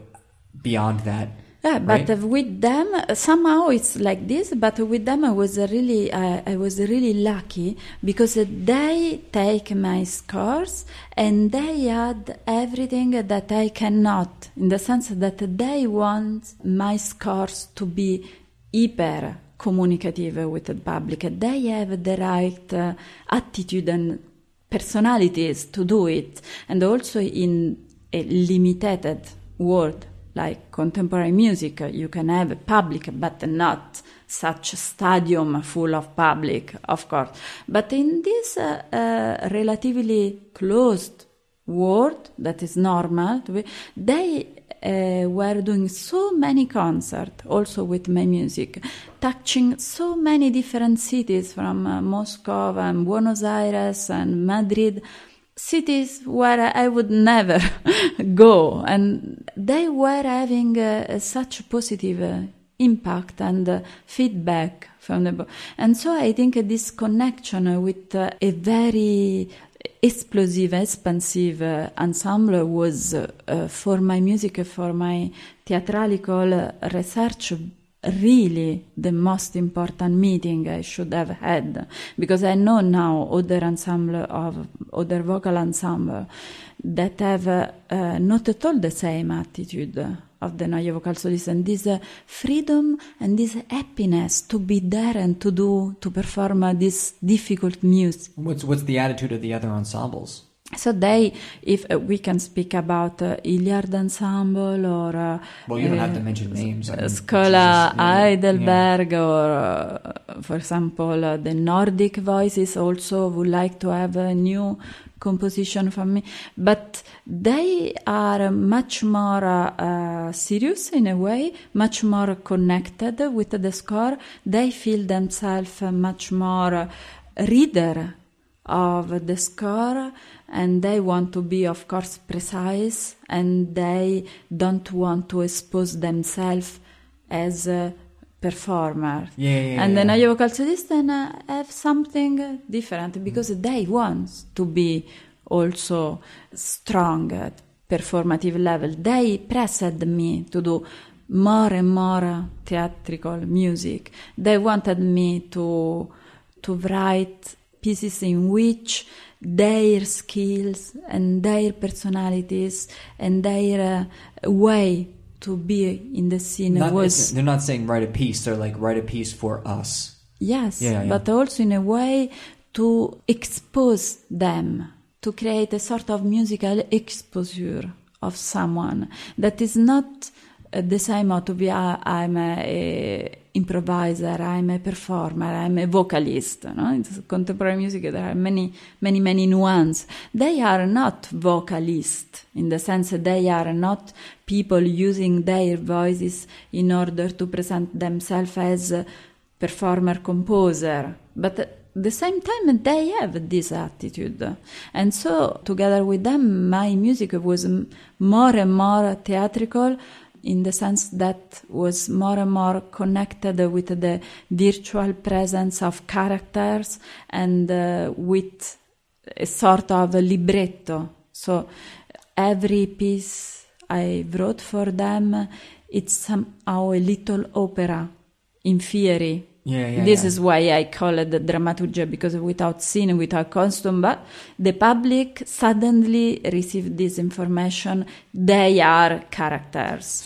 beyond that. Yeah, but right? with them somehow it's like this. But with them, I was really, uh, I was really lucky because they take my scores and they add everything that I cannot, in the sense that they want my scores to be hyper communicative with the public. They have the right uh, attitude and personalities to do it, and also in a limited world like contemporary music, uh, you can have a public, but not such a stadium full of public, of course. But in this uh, uh, relatively closed world that is normal, they uh, were doing so many concerts, also with my music, touching so many different cities from uh, Moscow and Buenos Aires and Madrid cities where I would never go, and they were having uh, such positive uh, impact and uh, feedback from the. book. And so I think this connection with uh, a very explosive, expansive uh, ensemble was uh, for my music, for my theatrical research, really the most important meeting I should have had because I know now other ensemble of other vocal ensemble that have uh, not at all the same attitude of the Neue Vocal Solist and this uh, freedom and this happiness to be there and to do to perform uh, this difficult music. What's what's the attitude of the other ensembles? So they, if uh, we can speak about uh, Hilliard Ensemble or uh, Well, you don't have to mention names. I mean, Schola it's just, yeah, Heidelberg or, uh, for example, uh, the Nordic Voices also would like to have a new composition from me, but they are much more uh, uh, serious in a way, much more connected with the score. They feel themselves much more reader of the score and they want to be of course precise and they don't want to expose themselves as a performer. Yeah, yeah, and the yeah. Neue Vocalsolisten uh, have something different because they want to be also strong at performative level. They pressed me to do more and more theatrical music. They wanted me to to write pieces in which their skills and their personalities and their uh, way to be in the scene Not, was they're not saying write a piece. They're like write a piece for us. yes Yeah, yeah. but also in a way to expose them to create a sort of musical exposure of someone that is not uh, the same out to be uh, I'm a, a improviser, I'm a performer, I'm a vocalist. No? In contemporary music, there are many, many, many nuances. They are not vocalists in the sense that they are not people using their voices in order to present themselves as performer composer, but at the same time they have this attitude and so together with them my music was more and more theatrical in the sense that was more and more connected with the virtual presence of characters and uh, with a sort of a libretto so every piece i wrote for them it's somehow a little opera in theory Yeah, yeah. this yeah. is why I call it the dramaturgia because without scene, without costume, but the public suddenly receive this information. They are characters.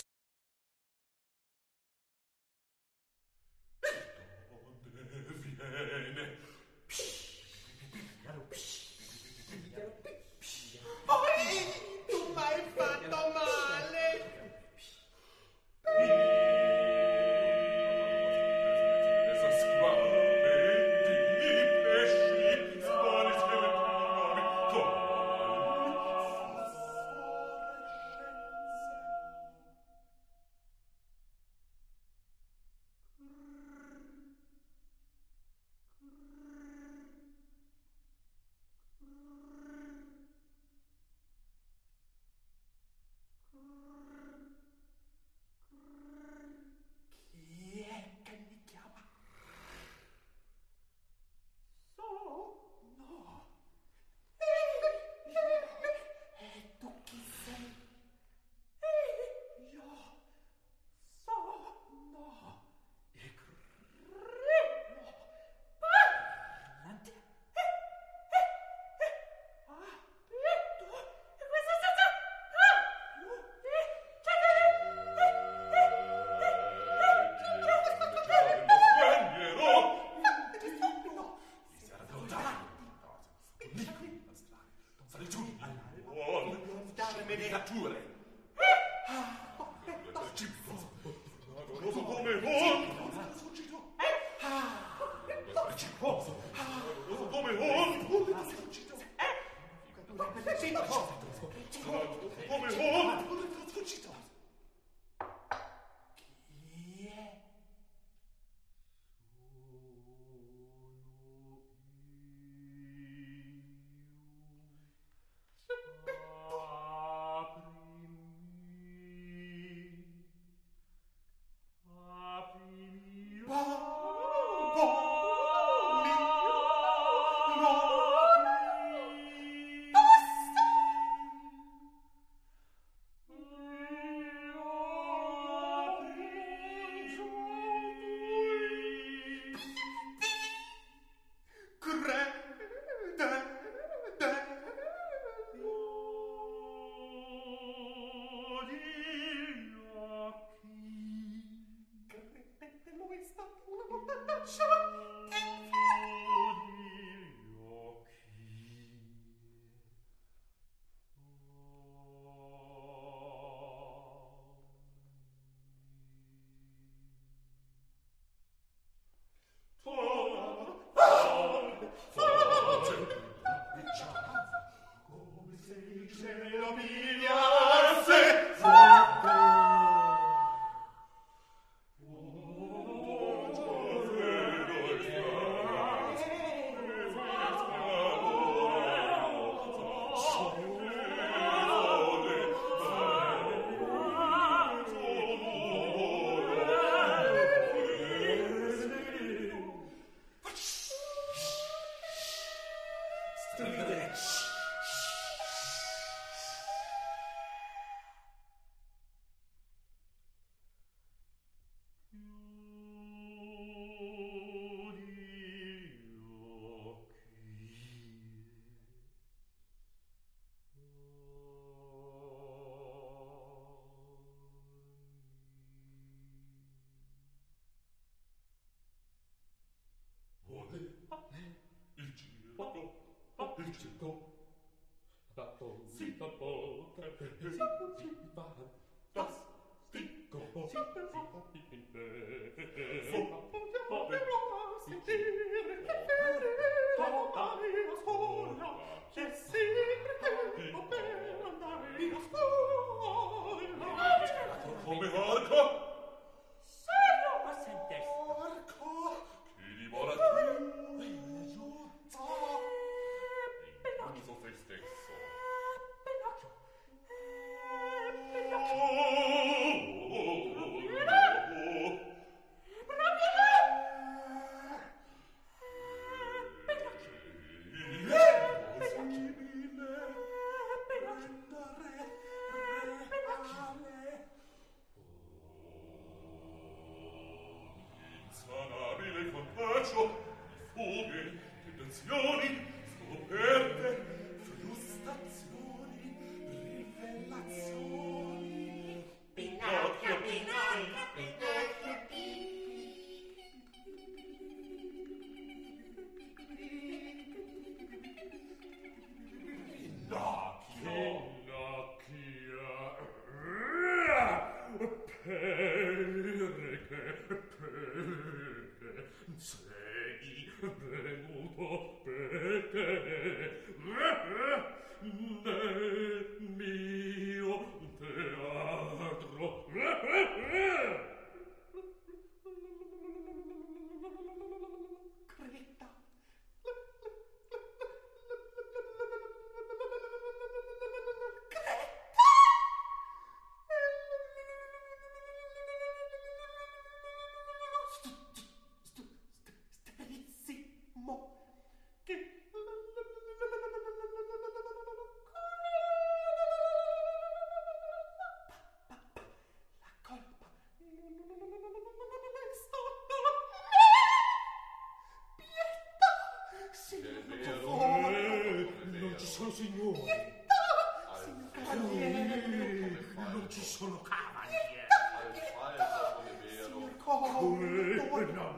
chữ cộng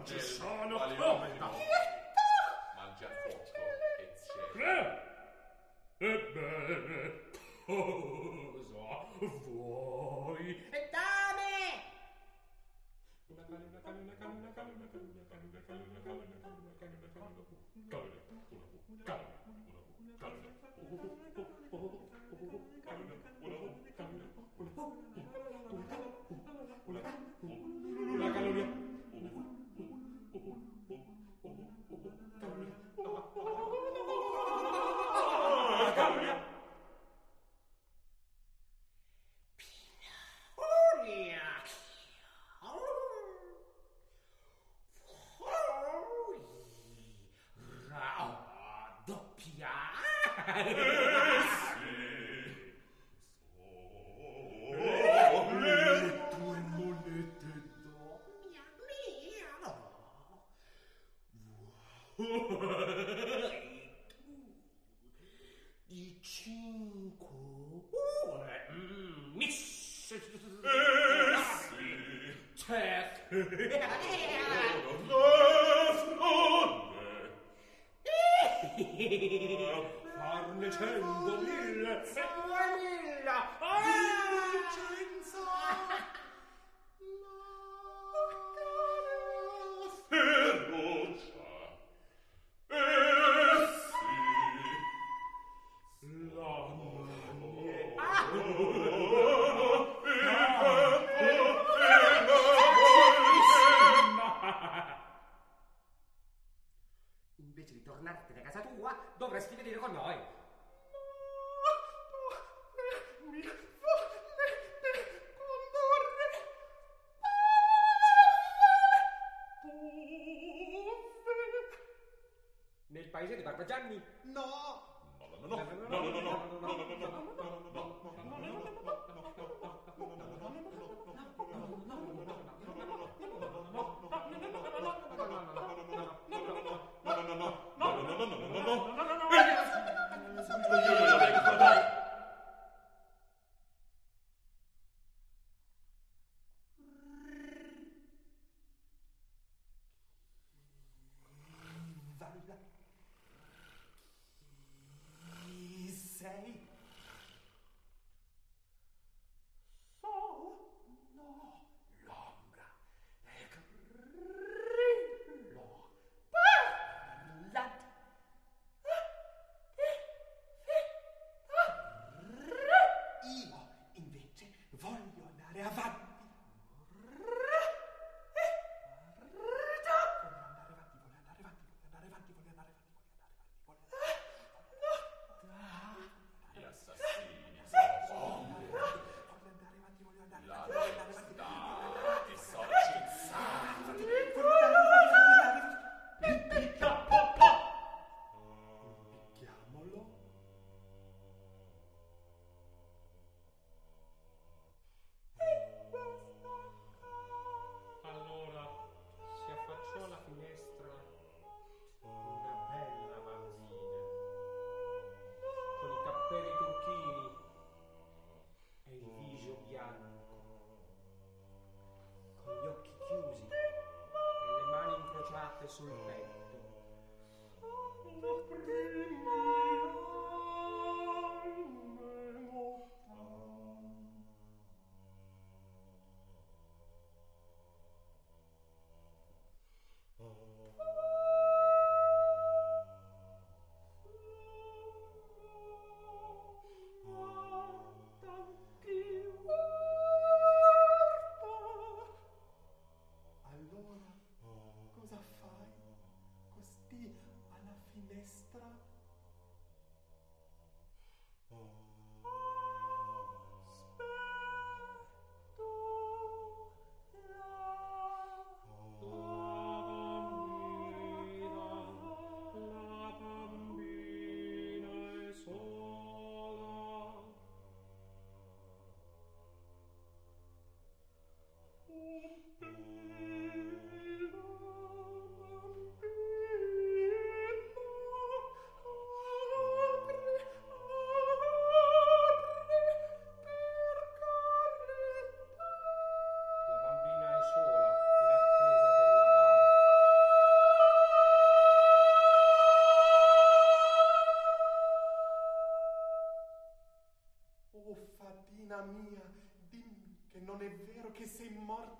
Just jani non è vero che sei morta.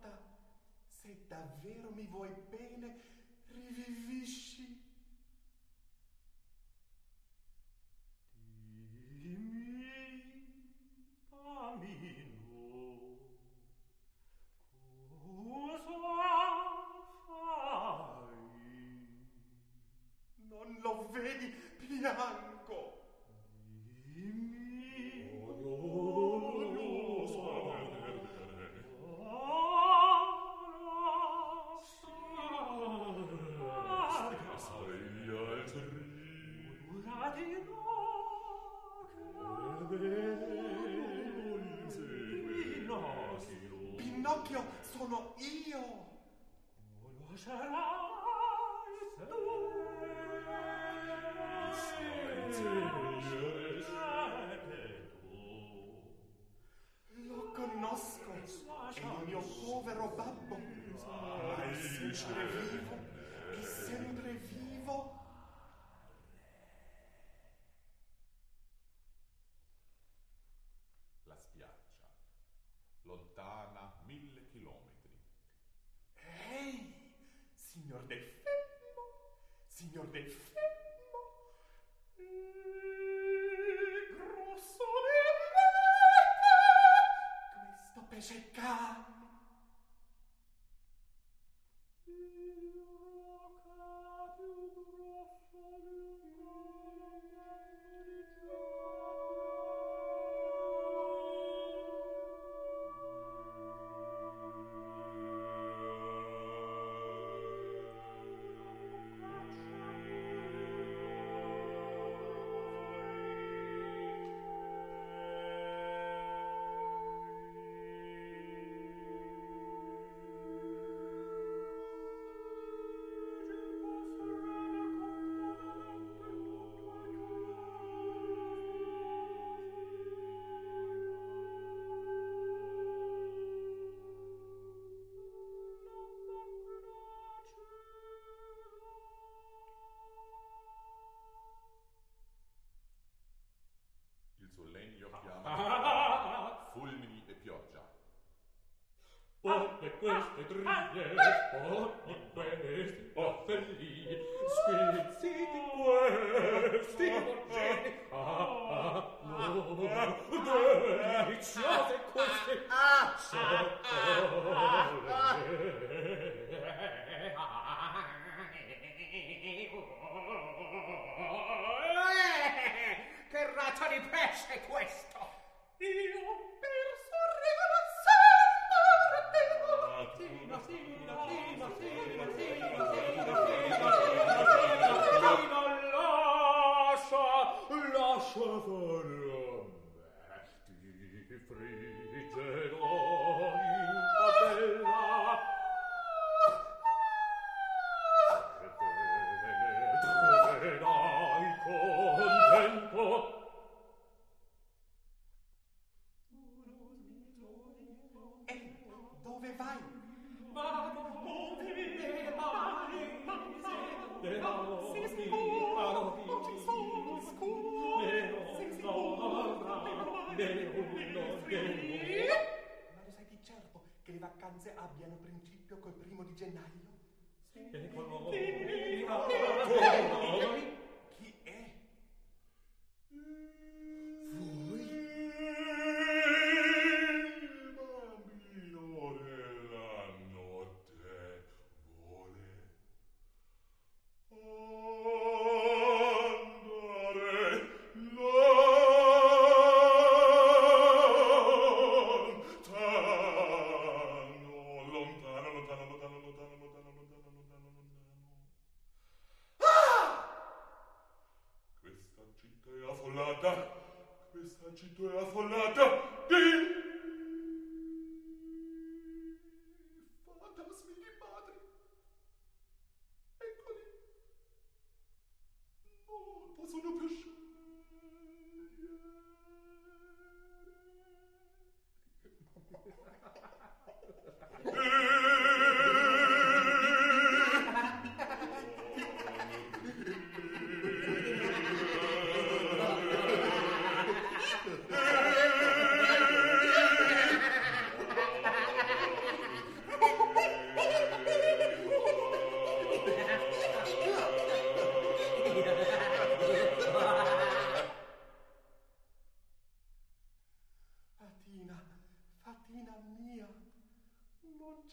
drie, ah. ah. oh,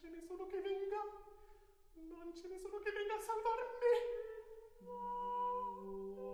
ce ne sono che venga. Non ce ne sono che venga a salvarmi. Oh.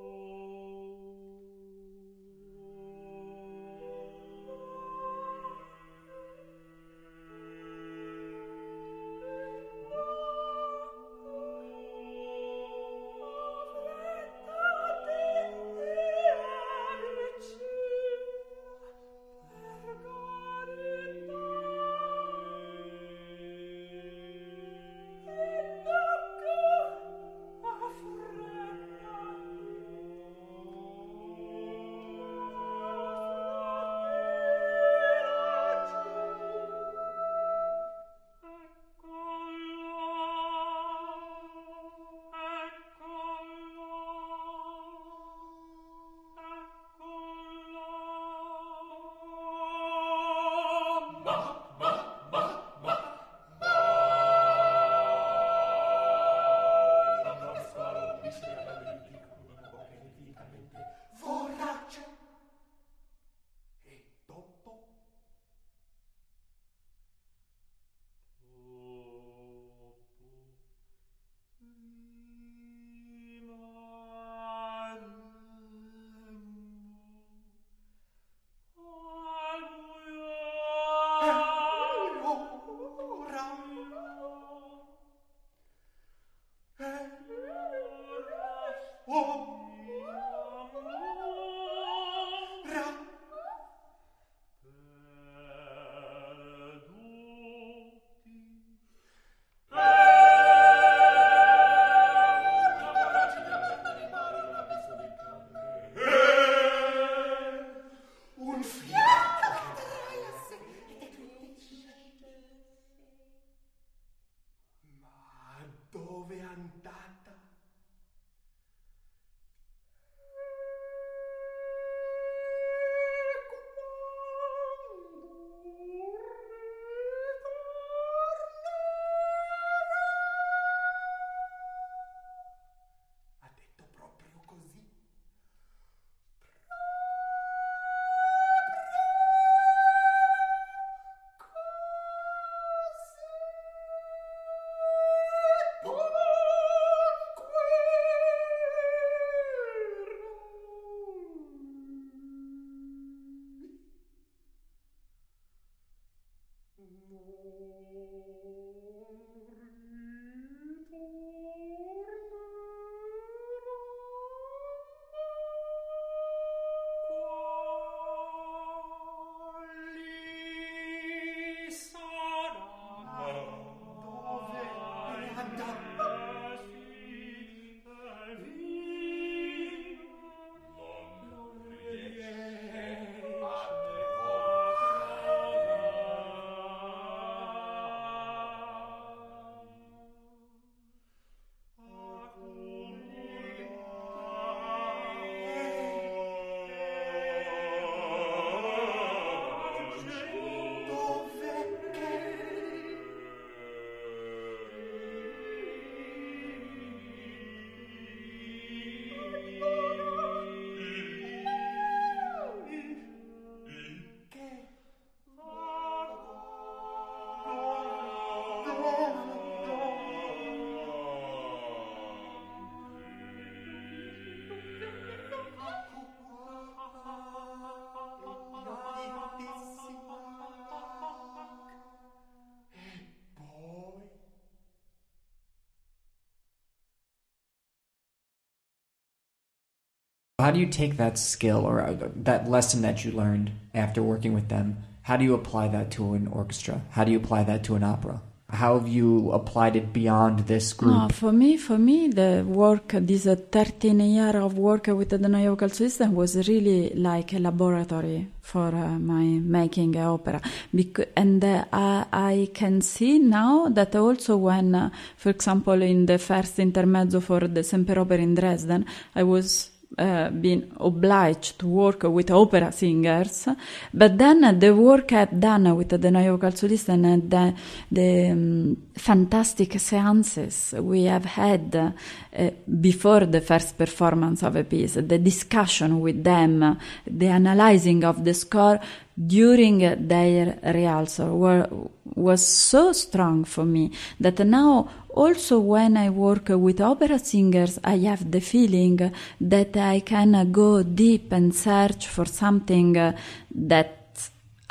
How do you take that skill or uh, that lesson that you learned after working with them? How do you apply that to an orchestra? How do you apply that to an opera? How have you applied it beyond this group? No, for me, for me, the work, this uh, 13 year of work with the Neue Vocalsolisten was really like a laboratory for uh, my making a opera. Bec- and uh, I, I can see now that also when, uh, for example, in the first intermezzo for the Semperoper in Dresden, I was uh, been obliged to work with opera singers, but then the work I've done with the Neue Vocalsolisten and the, the um, fantastic seances we have had uh, before the first performance of a piece, the discussion with them, the analyzing of the score during their rehearsal were, was so strong for me that now also when I work with opera singers, I have the feeling that I can go deep and search for something uh, that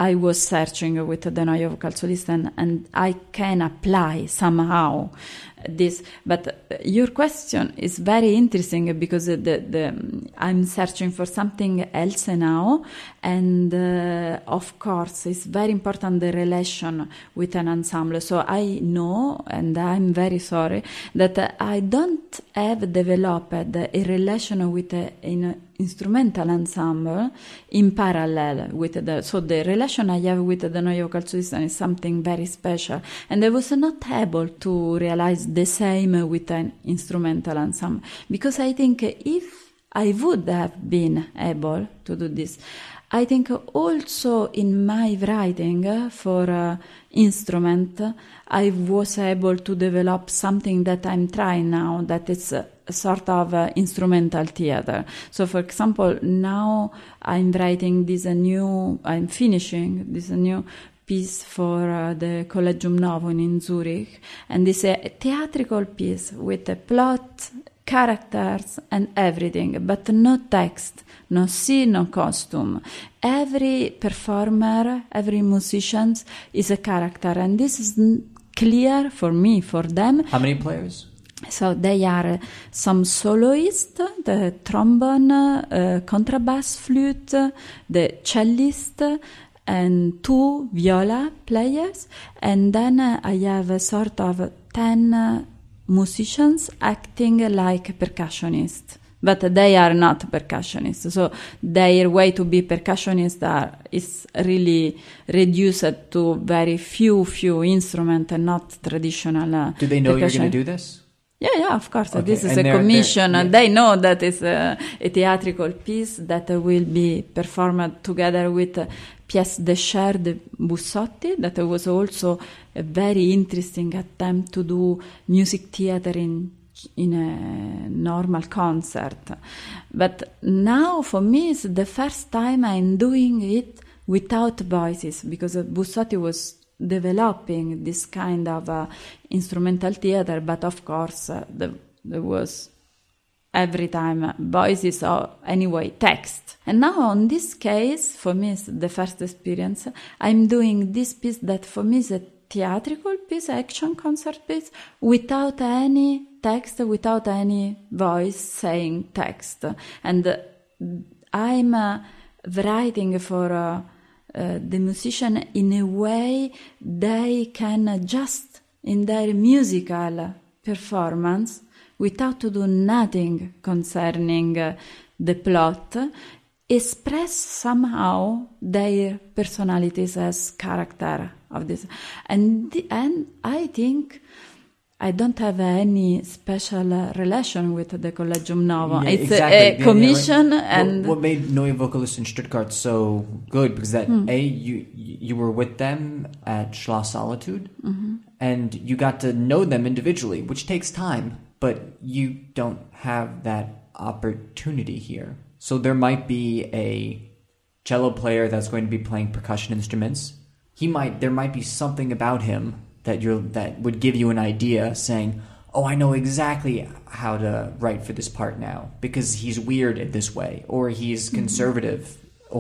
I was searching with the Vocal Solist and, and I can apply somehow this. But uh, your question is very interesting because the, the, I'm searching for something else now. And uh, of course, it's very important the relation with an ensemble. So I know, and I'm very sorry, that I don't have developed a relation with a, in instrumental ensemble in parallel with the so the relation I have with the Neue System is something very special. And I was not able to realize the same with an instrumental ensemble. Because I think if I would have been able to do this I think also in my writing for uh, instrument I was able to develop something that I'm trying now that is sort of instrumental theater. So, for example, now I'm writing this new, I'm finishing this new piece for uh, the Collegium Novum in Zurich, and it's a theatrical piece with a plot, characters, and everything, but no text, no scene, no costume. Every performer, every musician is a character, and this is clear for me, for them. How many players? So they are some soloist, the trombone, uh, contrabass flute, the cellist, and two viola players. And then uh, I have a sort of 10 uh, musicians acting like percussionists. But they are not percussionists, so their way to be percussionists are, is really reduced to very few, few instruments and not traditional. Uh, Do they know you're going to do this? Yeah, yeah, of course. Okay, This is and a they're- commission, they're- and they know that it's a, a theatrical piece that will be performed together with uh, Pièce de Chair de Bussotti. That was also a very interesting attempt to do music theater in in a normal concert. But now, for me, it's the first time I'm doing it without voices because Bussotti was developing this kind of uh, instrumental theater, but of course, uh, the, there was every time voices or anyway text. And now, on this case, for me, it's the first experience. I'm doing this piece that for me is a theatrical piece, action concert piece, without any text, without any voice saying text. And I'm uh, writing for uh, uh, the musician in a way they can just in their musical performance without to do nothing concerning uh, the plot express somehow their personalities as character of this and and i think I don't have any special uh, relation with the Collegium Novum. Yeah, it's exactly. a, Yeah, a yeah, commission like, and what, what made Neue Vocalist in Stuttgart so good because that Hmm. a you you were with them at Schloss Solitude Mm-hmm. and you got to know them individually, which takes time, but you don't have that opportunity here. So there might be a cello player that's going to be playing percussion instruments. He might there might be something about him that you're that would give you an idea saying, "Oh, I know exactly how to write for this part now because he's weird in this way or he's conservative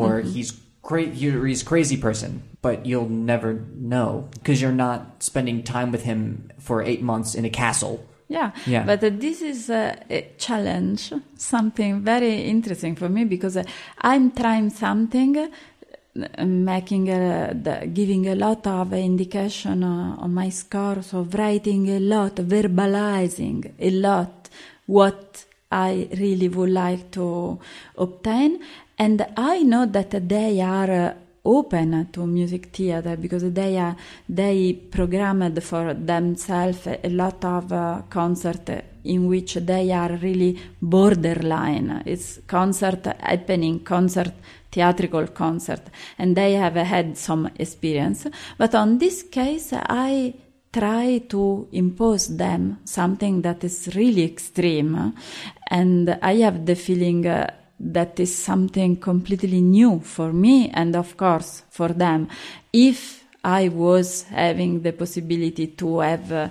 or he's cra- he's a crazy person." But you'll never know because you're not spending time with him for 8 months in a castle Yeah, Yeah. but uh, this is uh, a challenge, something very interesting for me because uh, I'm trying something, making a, the, giving a lot of indication uh, on my score, of writing a lot, verbalizing a lot what I really would like to obtain, and I know that they are. Uh, open to music theater because they are they programmed for themselves a lot of uh, concert in which they are really borderline it's concert happening concert theatrical concert and they have had some experience. But on this case i try to impose them something that is really extreme and i have the feeling uh, that is something completely new for me and of course for them. If i was having the possibility to have uh,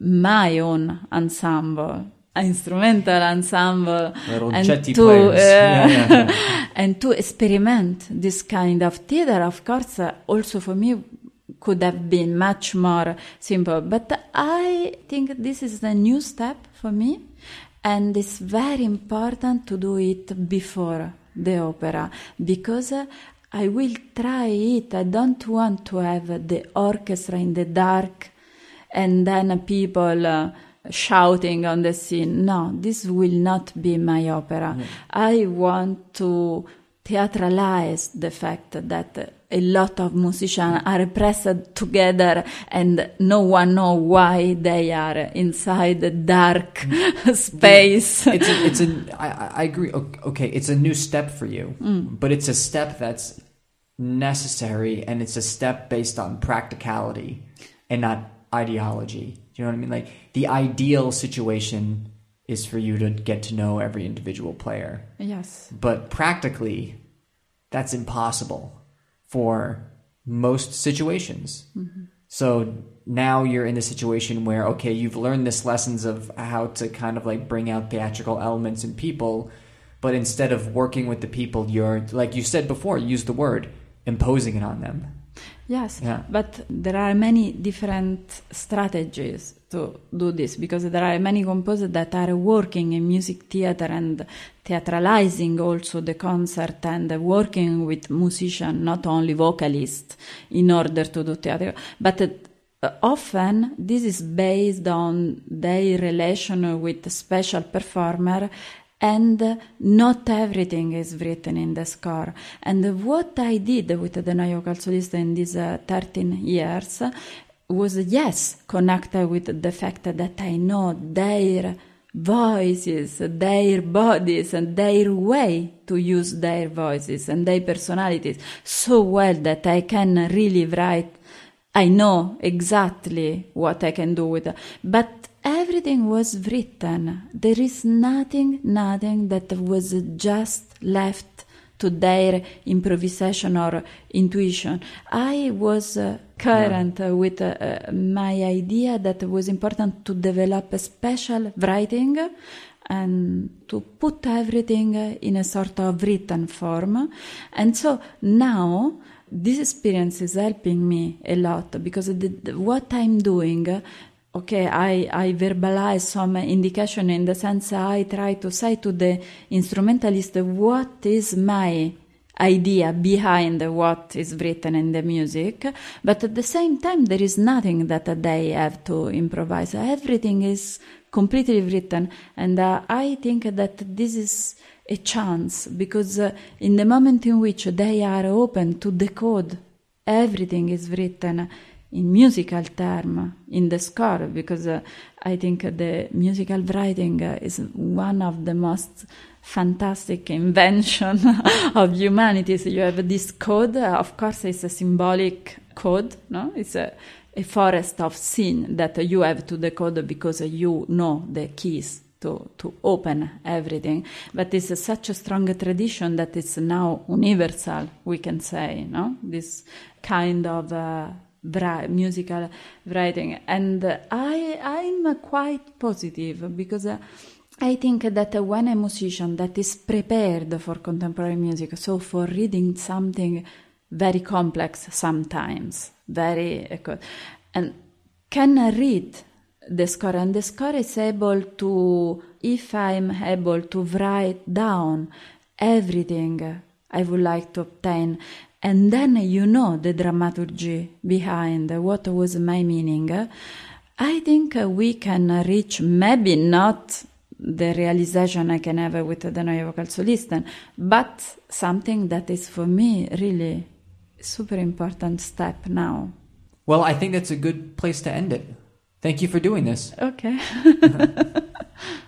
my own ensemble instrumental ensemble. And to uh, Yeah, yeah, and to experiment this kind of theater of course uh, also for me could have been much more simple. But i think this is a new step for me and it's very important to do it before the opera because uh, I will try it. I don't want to have the orchestra in the dark and then people uh, shouting on the scene. No, this will not be my opera. Mm. I want to theatralize the fact that a lot of musicians are pressed together and no one know why they are inside the dark mm. space. it's a, it's a I, I I agree. Okay, it's a new step for you, mm. but it's a step that's necessary, and it's a step based on practicality and not ideology. You know what I mean? Like the ideal situation is for you to get to know every individual player, yes. but practically, that's impossible for most situations. Mm-hmm. So now you're in a situation where, okay, you've learned this lessons of how to kind of like bring out theatrical elements in people, but instead of working with the people, you're, like you said before, use the word, imposing it on them. Yes, Yeah. but there are many different strategies to do this because there are many composers that are working in music theater and theatralizing also the concert and working with musicians, not only vocalists, in order to do theater. But uh, often this is based on their relation with the special performer and not everything is written in the score. And what I did with the Neue Vocalsolisten in these uh, 13 years was, yes, connected with the fact that I know their voices, their bodies, and their way to use their voices and their personalities so well that I can really write I know exactly what I can do with it. But everything was written. There is nothing, nothing that was just left to their improvisation or intuition. I was uh, current uh, with uh, my idea that it was important to develop a special writing and to put everything in a sort of written form. And so now this experience is helping me a lot because the, what I'm doing, okay, I, I verbalize some indication in the sense I try to say to the instrumentalist what is my idea behind what is written in the music, but at the same time there is nothing that they have to improvise. Everything is completely written, and uh, I think that this is a chance because uh, in the moment in which they are open to decode everything is written in musical term in the score because uh, i think the musical writing uh, is one of the most fantastic invention of humanity so you have this code uh, of course it's a symbolic code no it's a a forest of sin that you have to decode because you know the keys to, to open everything. But it's such a strong tradition that it's now universal, we can say, no? This kind of uh, vri- musical writing. And I, I'm quite positive because uh, I think that when a musician that is prepared for contemporary music, so for reading something very complex sometimes, very, uh, and can read the score, and the score is able to, if I'm able to write down everything I would like to obtain, and then you know the dramaturgy behind what was my meaning, I think we can reach maybe not the realization I can have with the Neue Vocalsolisten, but something that is for me really super important step now. Well, I think that's a good place to end it. Thank you for doing this. Okay.